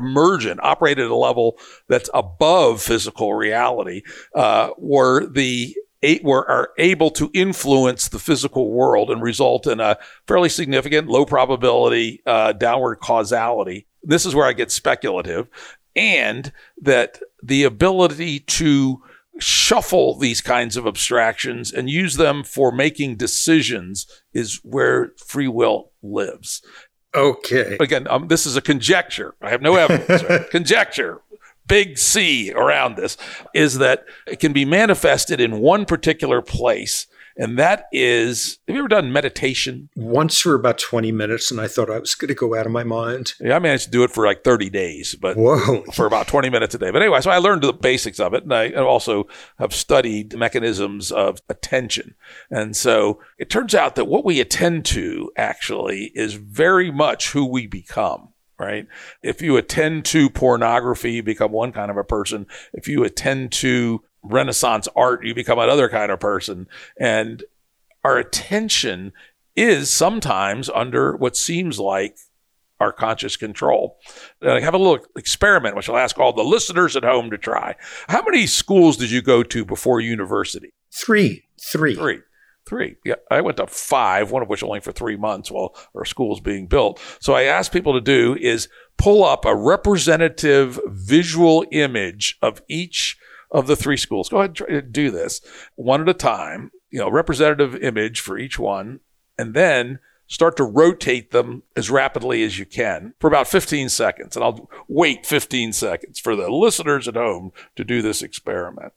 emergent operate at a level that's above physical reality, uh, were the were are able to influence the physical world and result in a fairly significant low probability uh, downward causality. This is where I get speculative, and that the ability to shuffle these kinds of abstractions and use them for making decisions is where free will lives. Okay. Again, um, this is a conjecture. I have no evidence. right? Conjecture, big C around this, is that it can be manifested in one particular place and that is have you ever done meditation? Once for about 20 minutes, and I thought I was going to go out of my mind. Yeah, I managed to do it for like 30 days, but Whoa. for about 20 minutes a day. But anyway, so I learned the basics of it, and I also have studied mechanisms of attention. And so it turns out that what we attend to actually is very much who we become right? If you attend to pornography, you become one kind of a person. If you attend to Renaissance art, you become another kind of person. And our attention is sometimes under what seems like our conscious control. And I have a little experiment, which I'll ask all the listeners at home to try. How many schools did you go to before university? Three. Three. Three. Three. Yeah, I went to five, one of which only for three months while our school's being built. So I asked people to do is pull up a representative visual image of each of the three schools. Go ahead and try to do this one at a time, you know, representative image for each one, and then start to rotate them as rapidly as you can for about 15 seconds. And I'll wait 15 seconds for the listeners at home to do this experiment.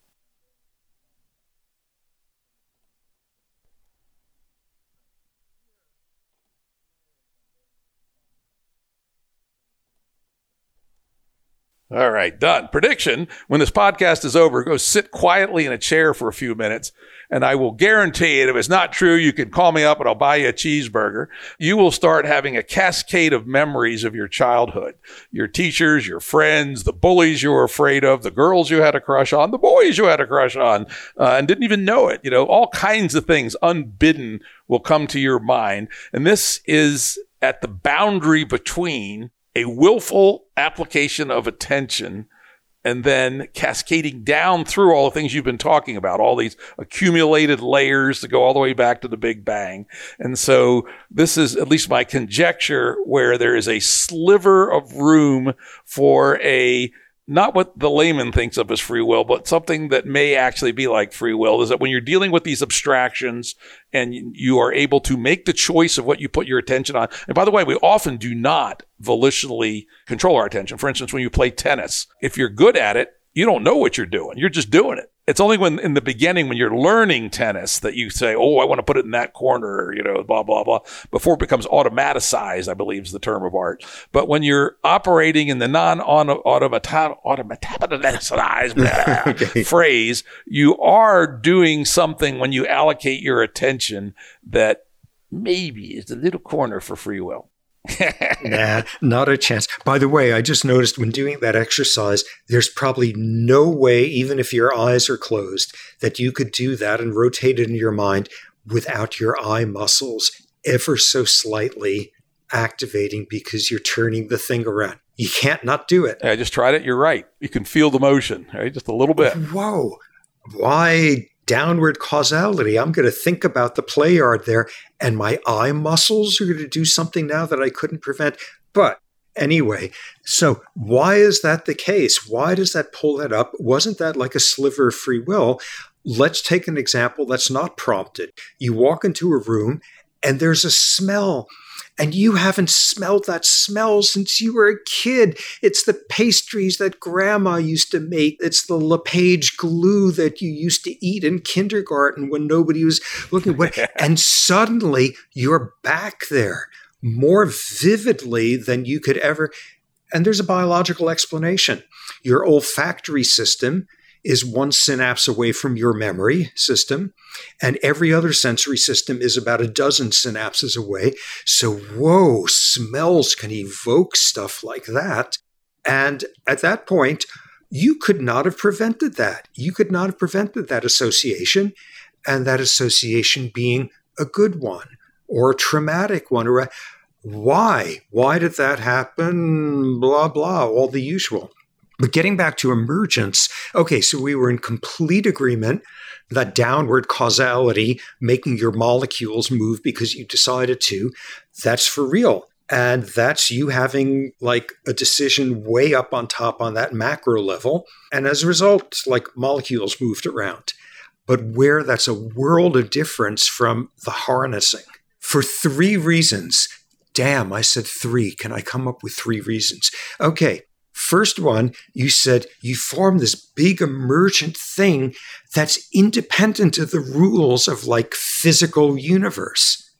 All right, done. Prediction when this podcast is over, go sit quietly in a chair for a few minutes, and I will guarantee it. If it's not true, you can call me up and I'll buy you a cheeseburger. You will start having a cascade of memories of your childhood, your teachers, your friends, the bullies you were afraid of, the girls you had a crush on, the boys you had a crush on, uh, and didn't even know it. You know, all kinds of things unbidden will come to your mind. And this is at the boundary between a willful application of attention and then cascading down through all the things you've been talking about, all these accumulated layers to go all the way back to the Big Bang. And so this is at least my conjecture where there is a sliver of room for a not what the layman thinks of as free will, but something that may actually be like free will is that when you're dealing with these abstractions and you are able to make the choice of what you put your attention on. And by the way, we often do not volitionally control our attention. For instance, when you play tennis, if you're good at it, you don't know what you're doing. You're just doing it it's only when in the beginning when you're learning tennis that you say, "Oh, I want to put it in that corner," you know, blah blah blah. Before it becomes automaticized, I believe is the term of art. But when you're operating in the non-automatized phrase, you are doing something when you allocate your attention that maybe is a little corner for free will. Nah, not a chance. By the way, I just noticed when doing that exercise, there's probably no way, even if your eyes are closed, that you could do that and rotate it in your mind without your eye muscles ever so slightly activating because you're turning the thing around. You can't not do it. I just tried it. You're right. You can feel the motion, right? Just a little bit. Whoa. Why downward causality? I'm going to think about the play yard there, and my eye muscles are going to do something now that I couldn't prevent. But anyway, so why is that the case? Why does that pull that up? Wasn't that like a sliver of free will? Let's take an example that's not prompted. You walk into a room and there's a smell and you haven't smelled that smell since you were a kid. It's the pastries that grandma used to make. It's the LePage glue that you used to eat in kindergarten when nobody was looking. and suddenly you're back there more vividly than you could ever. And there's a biological explanation. Your olfactory system is one synapse away from your memory system, and every other sensory system is about a dozen synapses away. So, whoa, smells can evoke stuff like that. And at that point, you could not have prevented that. You could not have prevented that association, and that association being a good one or a traumatic one or a why? Why did that happen? Blah, blah, all the usual. But getting back to emergence, okay, so we were in complete agreement that downward causality, making your molecules move because you decided to, that's for real. And that's you having like a decision way up on top on that macro level. And as a result, like molecules moved around. But where that's a world of difference from the harnessing for three reasons. Damn, I said three. Can I come up with three reasons? Okay. First one, you said you form this big emergent thing that's independent of the rules of like physical universe.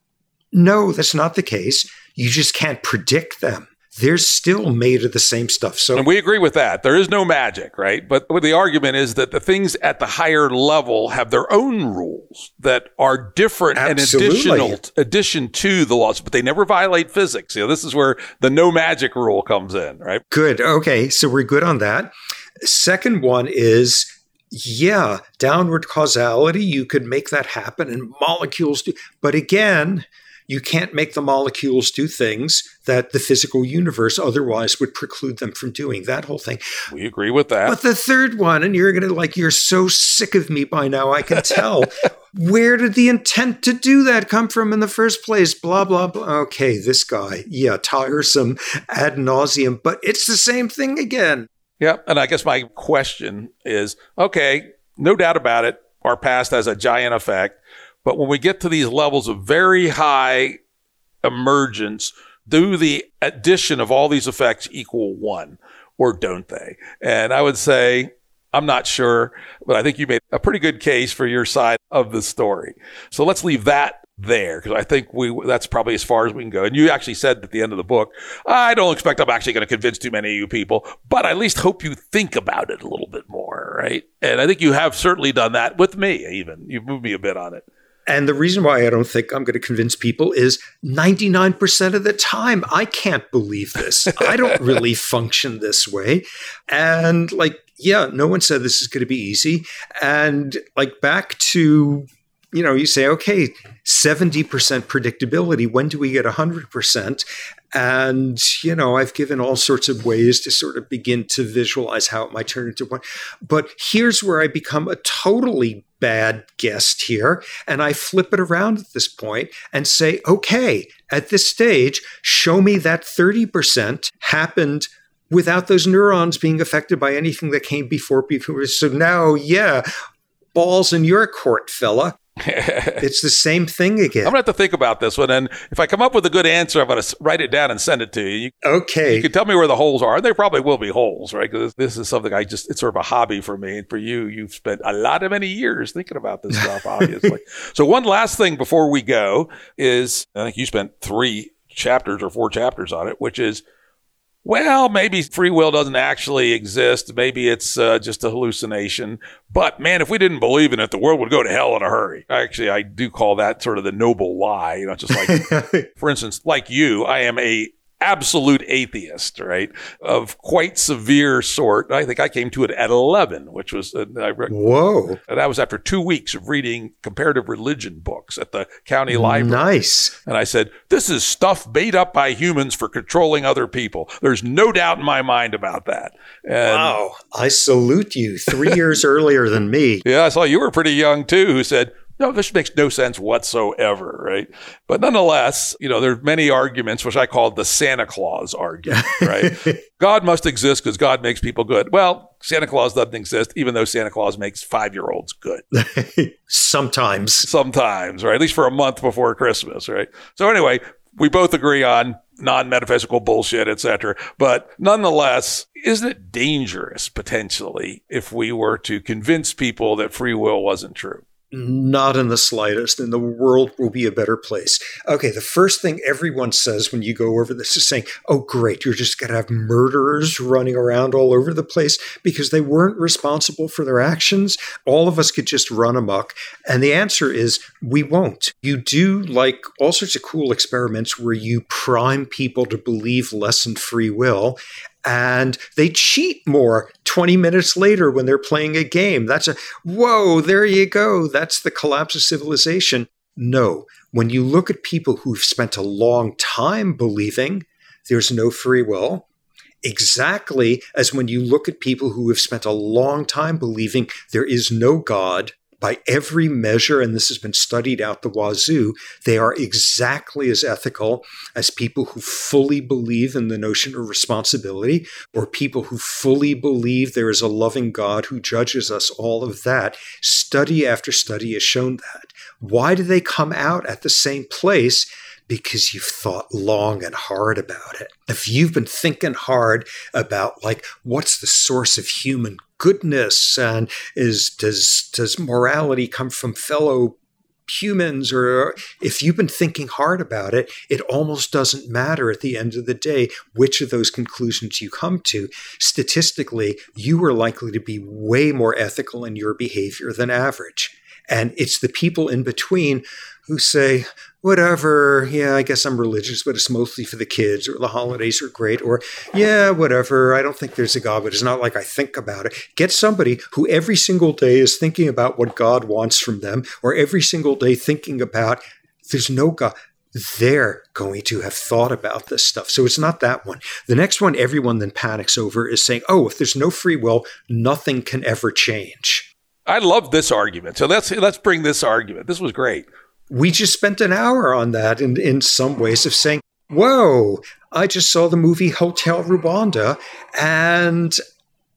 No, that's not the case. You just can't predict them they're still made of the same stuff. So and we agree with that. There is no magic, right? But the argument is that the things at the higher level have their own rules that are different Absolutely. and additional addition to the laws, but they never violate physics. You know, this is where the no magic rule comes in, right? Good. Okay, so we're good on that. Second one is yeah, downward causality, you could make that happen and molecules do. But again, you can't make the molecules do things that the physical universe otherwise would preclude them from doing. That whole thing. We agree with that. But the third one, and you're going to like, you're so sick of me by now, I can tell. Where did the intent to do that come from in the first place? Blah, blah, blah. Okay, this guy. Yeah, tiresome ad nauseum, but it's the same thing again. Yeah. And I guess my question is okay, no doubt about it. Our past has a giant effect. But when we get to these levels of very high emergence, do the addition of all these effects equal one or don't they? And I would say, I'm not sure, but I think you made a pretty good case for your side of the story. So let's leave that there because I think we that's probably as far as we can go. And you actually said at the end of the book, I don't expect I'm actually going to convince too many of you people, but I at least hope you think about it a little bit more, right? And I think you have certainly done that with me. Even you've moved me a bit on it. And the reason why I don't think I'm going to convince people is 99% of the time, I can't believe this. I don't really function this way. And like, yeah, no one said this is going to be easy. And like, back to, you know, you say, okay, 70% predictability. When do we get 100%? And, you know, I've given all sorts of ways to sort of begin to visualize how it might turn into one. But here's where I become a totally bad guest here. And I flip it around at this point and say, okay, at this stage, show me that 30% happened without those neurons being affected by anything that came before. before. So now, yeah, balls in your court, fella. it's the same thing again. I'm going to have to think about this one. And if I come up with a good answer, I'm going to write it down and send it to you. you okay. You can tell me where the holes are. There probably will be holes, right? Because this is something I just, it's sort of a hobby for me. And for you, you've spent a lot of many years thinking about this stuff, obviously. so, one last thing before we go is I think you spent three chapters or four chapters on it, which is well, maybe free will doesn't actually exist. Maybe it's uh, just a hallucination. But man, if we didn't believe in it, the world would go to hell in a hurry. Actually, I do call that sort of the noble lie. You know, just like, for instance, like you, I am a absolute atheist, right? Of quite severe sort. I think I came to it at 11, which was, uh, I Whoa. that was after two weeks of reading comparative religion books at the county library. Nice. And I said, this is stuff made up by humans for controlling other people. There's no doubt in my mind about that. And Wow. I salute you. Three years earlier than me. yeah, I saw you were pretty young too, who said, no, this makes no sense whatsoever, right? But nonetheless, you know, there are many arguments, which I call the Santa Claus argument, right? God must exist because God makes people good. Well, Santa Claus doesn't exist, even though Santa Claus makes five year olds good Sometimes. sometimes, right? At least for a month before Christmas, right? So anyway, we both agree on non-metaphysical bullshit, etc. But nonetheless, isn't it dangerous potentially if we were to convince people that free will wasn't true? Not in the slightest, and the world will be a better place. Okay, the first thing everyone says when you go over this is saying, Oh, great, you're just going to have murderers running around all over the place because they weren't responsible for their actions. All of us could just run amok. And the answer is, We won't. You do like all sorts of cool experiments where you prime people to believe less in free will and they cheat more 20 minutes later when they're playing a game. That's a whoa, there you go. That's the collapse of civilization. No, when you look at people who've spent a long time believing there's no free will, exactly as when you look at people who have spent a long time believing there is no God, by every measure, and this has been studied out the wazoo, they are exactly as ethical as people who fully believe in the notion of responsibility or people who fully believe there is a loving God who judges us, all of that. Study after study has shown that. Why do they come out at the same place? because you've thought long and hard about it. If you've been thinking hard about like what's the source of human goodness and is does does morality come from fellow humans? Or if you've been thinking hard about it it almost doesn't matter at the end of the day which of those conclusions you come to. Statistically you are likely to be way more ethical in your behavior than average. And it's the people in between who say whatever, yeah, I guess I'm religious, but it's mostly for the kids, or the holidays are great, or yeah, whatever, I don't think there's a God, but it's not like I think about it. Get somebody who every single day is thinking about what God wants from them, or every single day thinking about there's no God. They're going to have thought about this stuff. So it's not that one. The next one everyone then panics over is saying, oh, if there's no free will, nothing can ever change. I love this argument. So let's let's bring this argument. This was great. We just spent an hour on that in, in some ways of saying, whoa, I just saw the movie Hotel Rwanda. And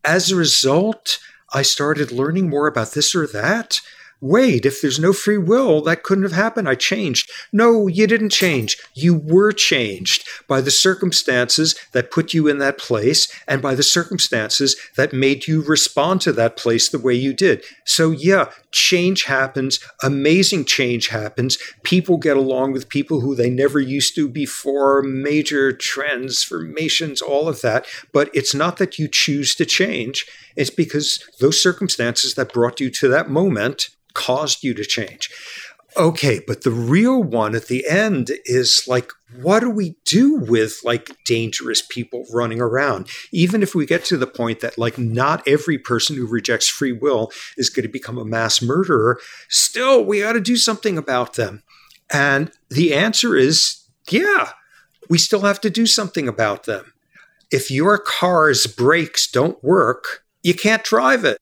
as a result, I started learning more about this or that. Wait, if there's no free will, that couldn't have happened. I changed. No, you didn't change. You were changed by the circumstances that put you in that place and by the circumstances that made you respond to that place the way you did. So, yeah, change happens. Amazing change happens. People get along with people who they never used to before, major transformations, all of that. But it's not that you choose to change, it's because those circumstances that brought you to that moment caused you to change. Okay, but the real one at the end is like, what do we do with like dangerous people running around? Even if we get to the point that like not every person who rejects free will is going to become a mass murderer, still we got to do something about them. And the answer is yeah, we still have to do something about them. If your car's brakes don't work, you can't drive it.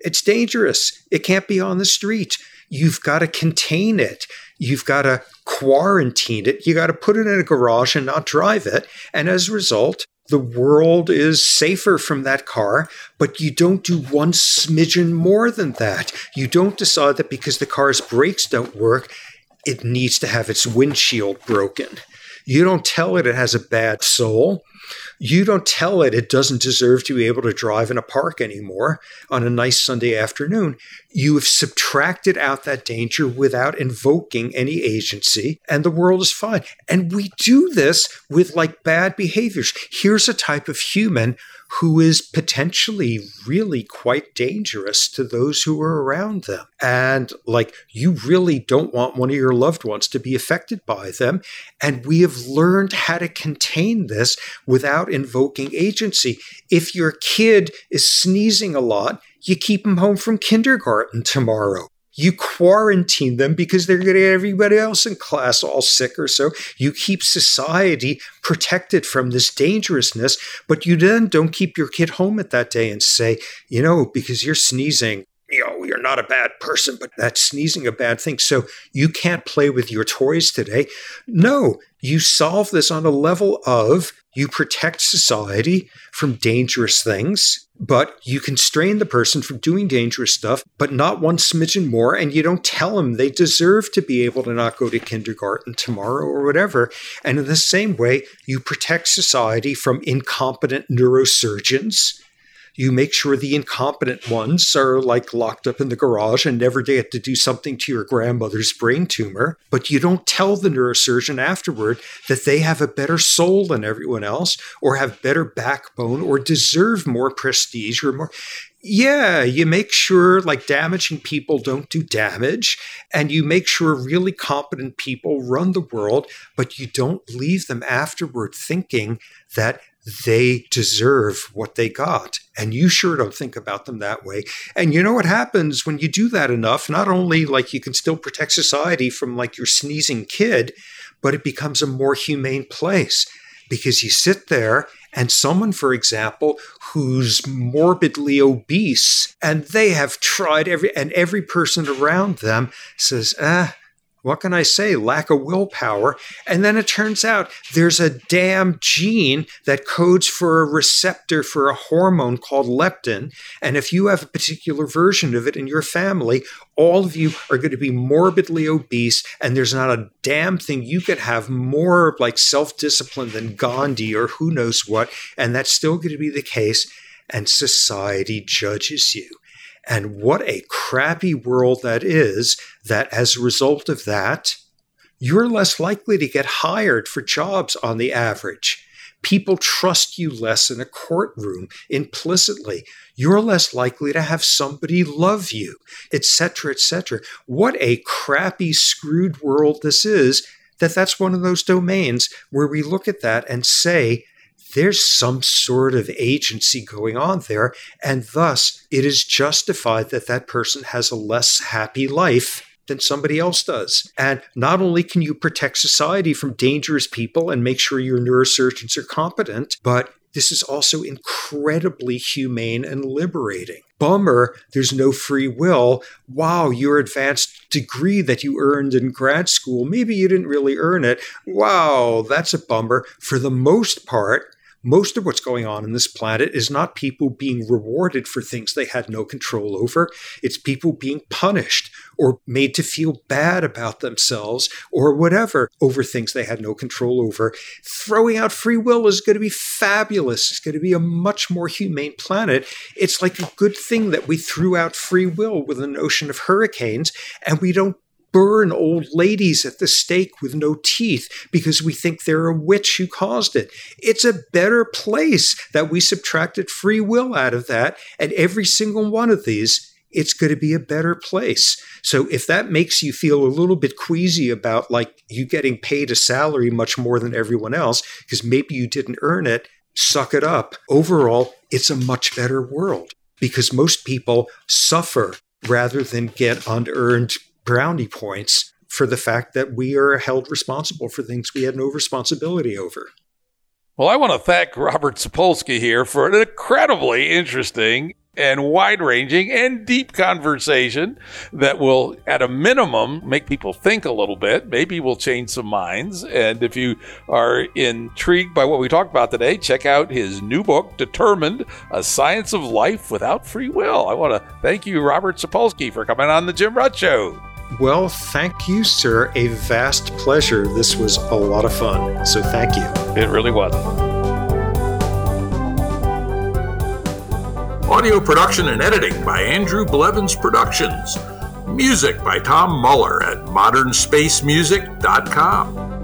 It's dangerous. It can't be on the street. You've got to contain it. You've got to quarantine it. You got to put it in a garage and not drive it. And as a result, the world is safer from that car, but you don't do one smidgen more than that. You don't decide that because the car's brakes don't work, it needs to have its windshield broken. You don't tell it it has a bad soul. You don't tell it it doesn't deserve to be able to drive in a park anymore on a nice Sunday afternoon. You have subtracted out that danger without invoking any agency, and the world is fine. And we do this with like bad behaviors. Here's a type of human who is potentially really quite dangerous to those who are around them. And like, you really don't want one of your loved ones to be affected by them. And we have learned how to contain this without invoking agency. If your kid is sneezing a lot, you keep them home from kindergarten tomorrow. You quarantine them because they're going to get everybody else in class all sick or so. You keep society protected from this dangerousness, but you then don't keep your kid home at that day and say, you know, because you're sneezing, you know, you're not a bad person, but that's sneezing a bad thing. So you can't play with your toys today. No, you solve this on a level of you protect society from dangerous things but you constrain the person from doing dangerous stuff, but not one smidgen more, and you don't tell them they deserve to be able to not go to kindergarten tomorrow or whatever. And in the same way, you protect society from incompetent neurosurgeons you make sure the incompetent ones are like locked up in the garage and never get to do something to your grandmother's brain tumor. But you don't tell the neurosurgeon afterward that they have a better soul than everyone else or have better backbone or deserve more prestige or more yeah, you make sure like damaging people don't do damage, and you make sure really competent people run the world, but you don't leave them afterward thinking that they deserve what they got. And you sure don't think about them that way. And you know what happens when you do that enough? Not only like you can still protect society from like your sneezing kid, but it becomes a more humane place because you sit there and someone, for example, who's morbidly obese and they have tried every, and every person around them says, ah, what can I say? Lack of willpower. And then it turns out there's a damn gene that codes for a receptor for a hormone called leptin. And if you have a particular version of it in your family, all of you are going to be morbidly obese. And there's not a damn thing you could have more like self discipline than Gandhi or who knows what. And that's still going to be the case. And society judges you. And what a crappy world that is, that as a result of that, you're less likely to get hired for jobs on the average. People trust you less in a courtroom implicitly. You're less likely to have somebody love you, etc., etc. What a crappy, screwed world this is that that's one of those domains where we look at that and say, there's some sort of agency going on there. And thus, it is justified that that person has a less happy life than somebody else does. And not only can you protect society from dangerous people and make sure your neurosurgeons are competent, but this is also incredibly humane and liberating. Bummer, there's no free will. Wow, your advanced degree that you earned in grad school, maybe you didn't really earn it. Wow, that's a bummer. For the most part, most of what's going on in this planet is not people being rewarded for things they had no control over. It's people being punished or made to feel bad about themselves or whatever over things they had no control over. Throwing out free will is going to be fabulous. It's going to be a much more humane planet. It's like a good thing that we threw out free will with the notion of hurricanes and we don't burn old ladies at the stake with no teeth because we think they're a witch who caused it. It's a better place that we subtracted free will out of that. And every single one of these, it's going to be a better place. So if that makes you feel a little bit queasy about like you getting paid a salary much more than everyone else, because maybe you didn't earn it, suck it up. Overall, it's a much better world because most people suffer rather than get unearned brownie points for the fact that we are held responsible for things we had no responsibility over. Well, I want to thank Robert Sapolsky here for an incredibly interesting and wide ranging and deep conversation that will, at a minimum, make people think a little bit. Maybe we'll change some minds. And if you are intrigued by what we talked about today, check out his new book, Determined A Science of Life Without Free Will. I want to thank you, Robert Sapolsky, for coming on The Jim Rutt Show. Well, thank you, sir. A vast pleasure. This was a lot of fun. So thank you. It really was. Audio production and editing by Andrew Blevins Productions. Music by Tom Muller at modernspacemusic.com.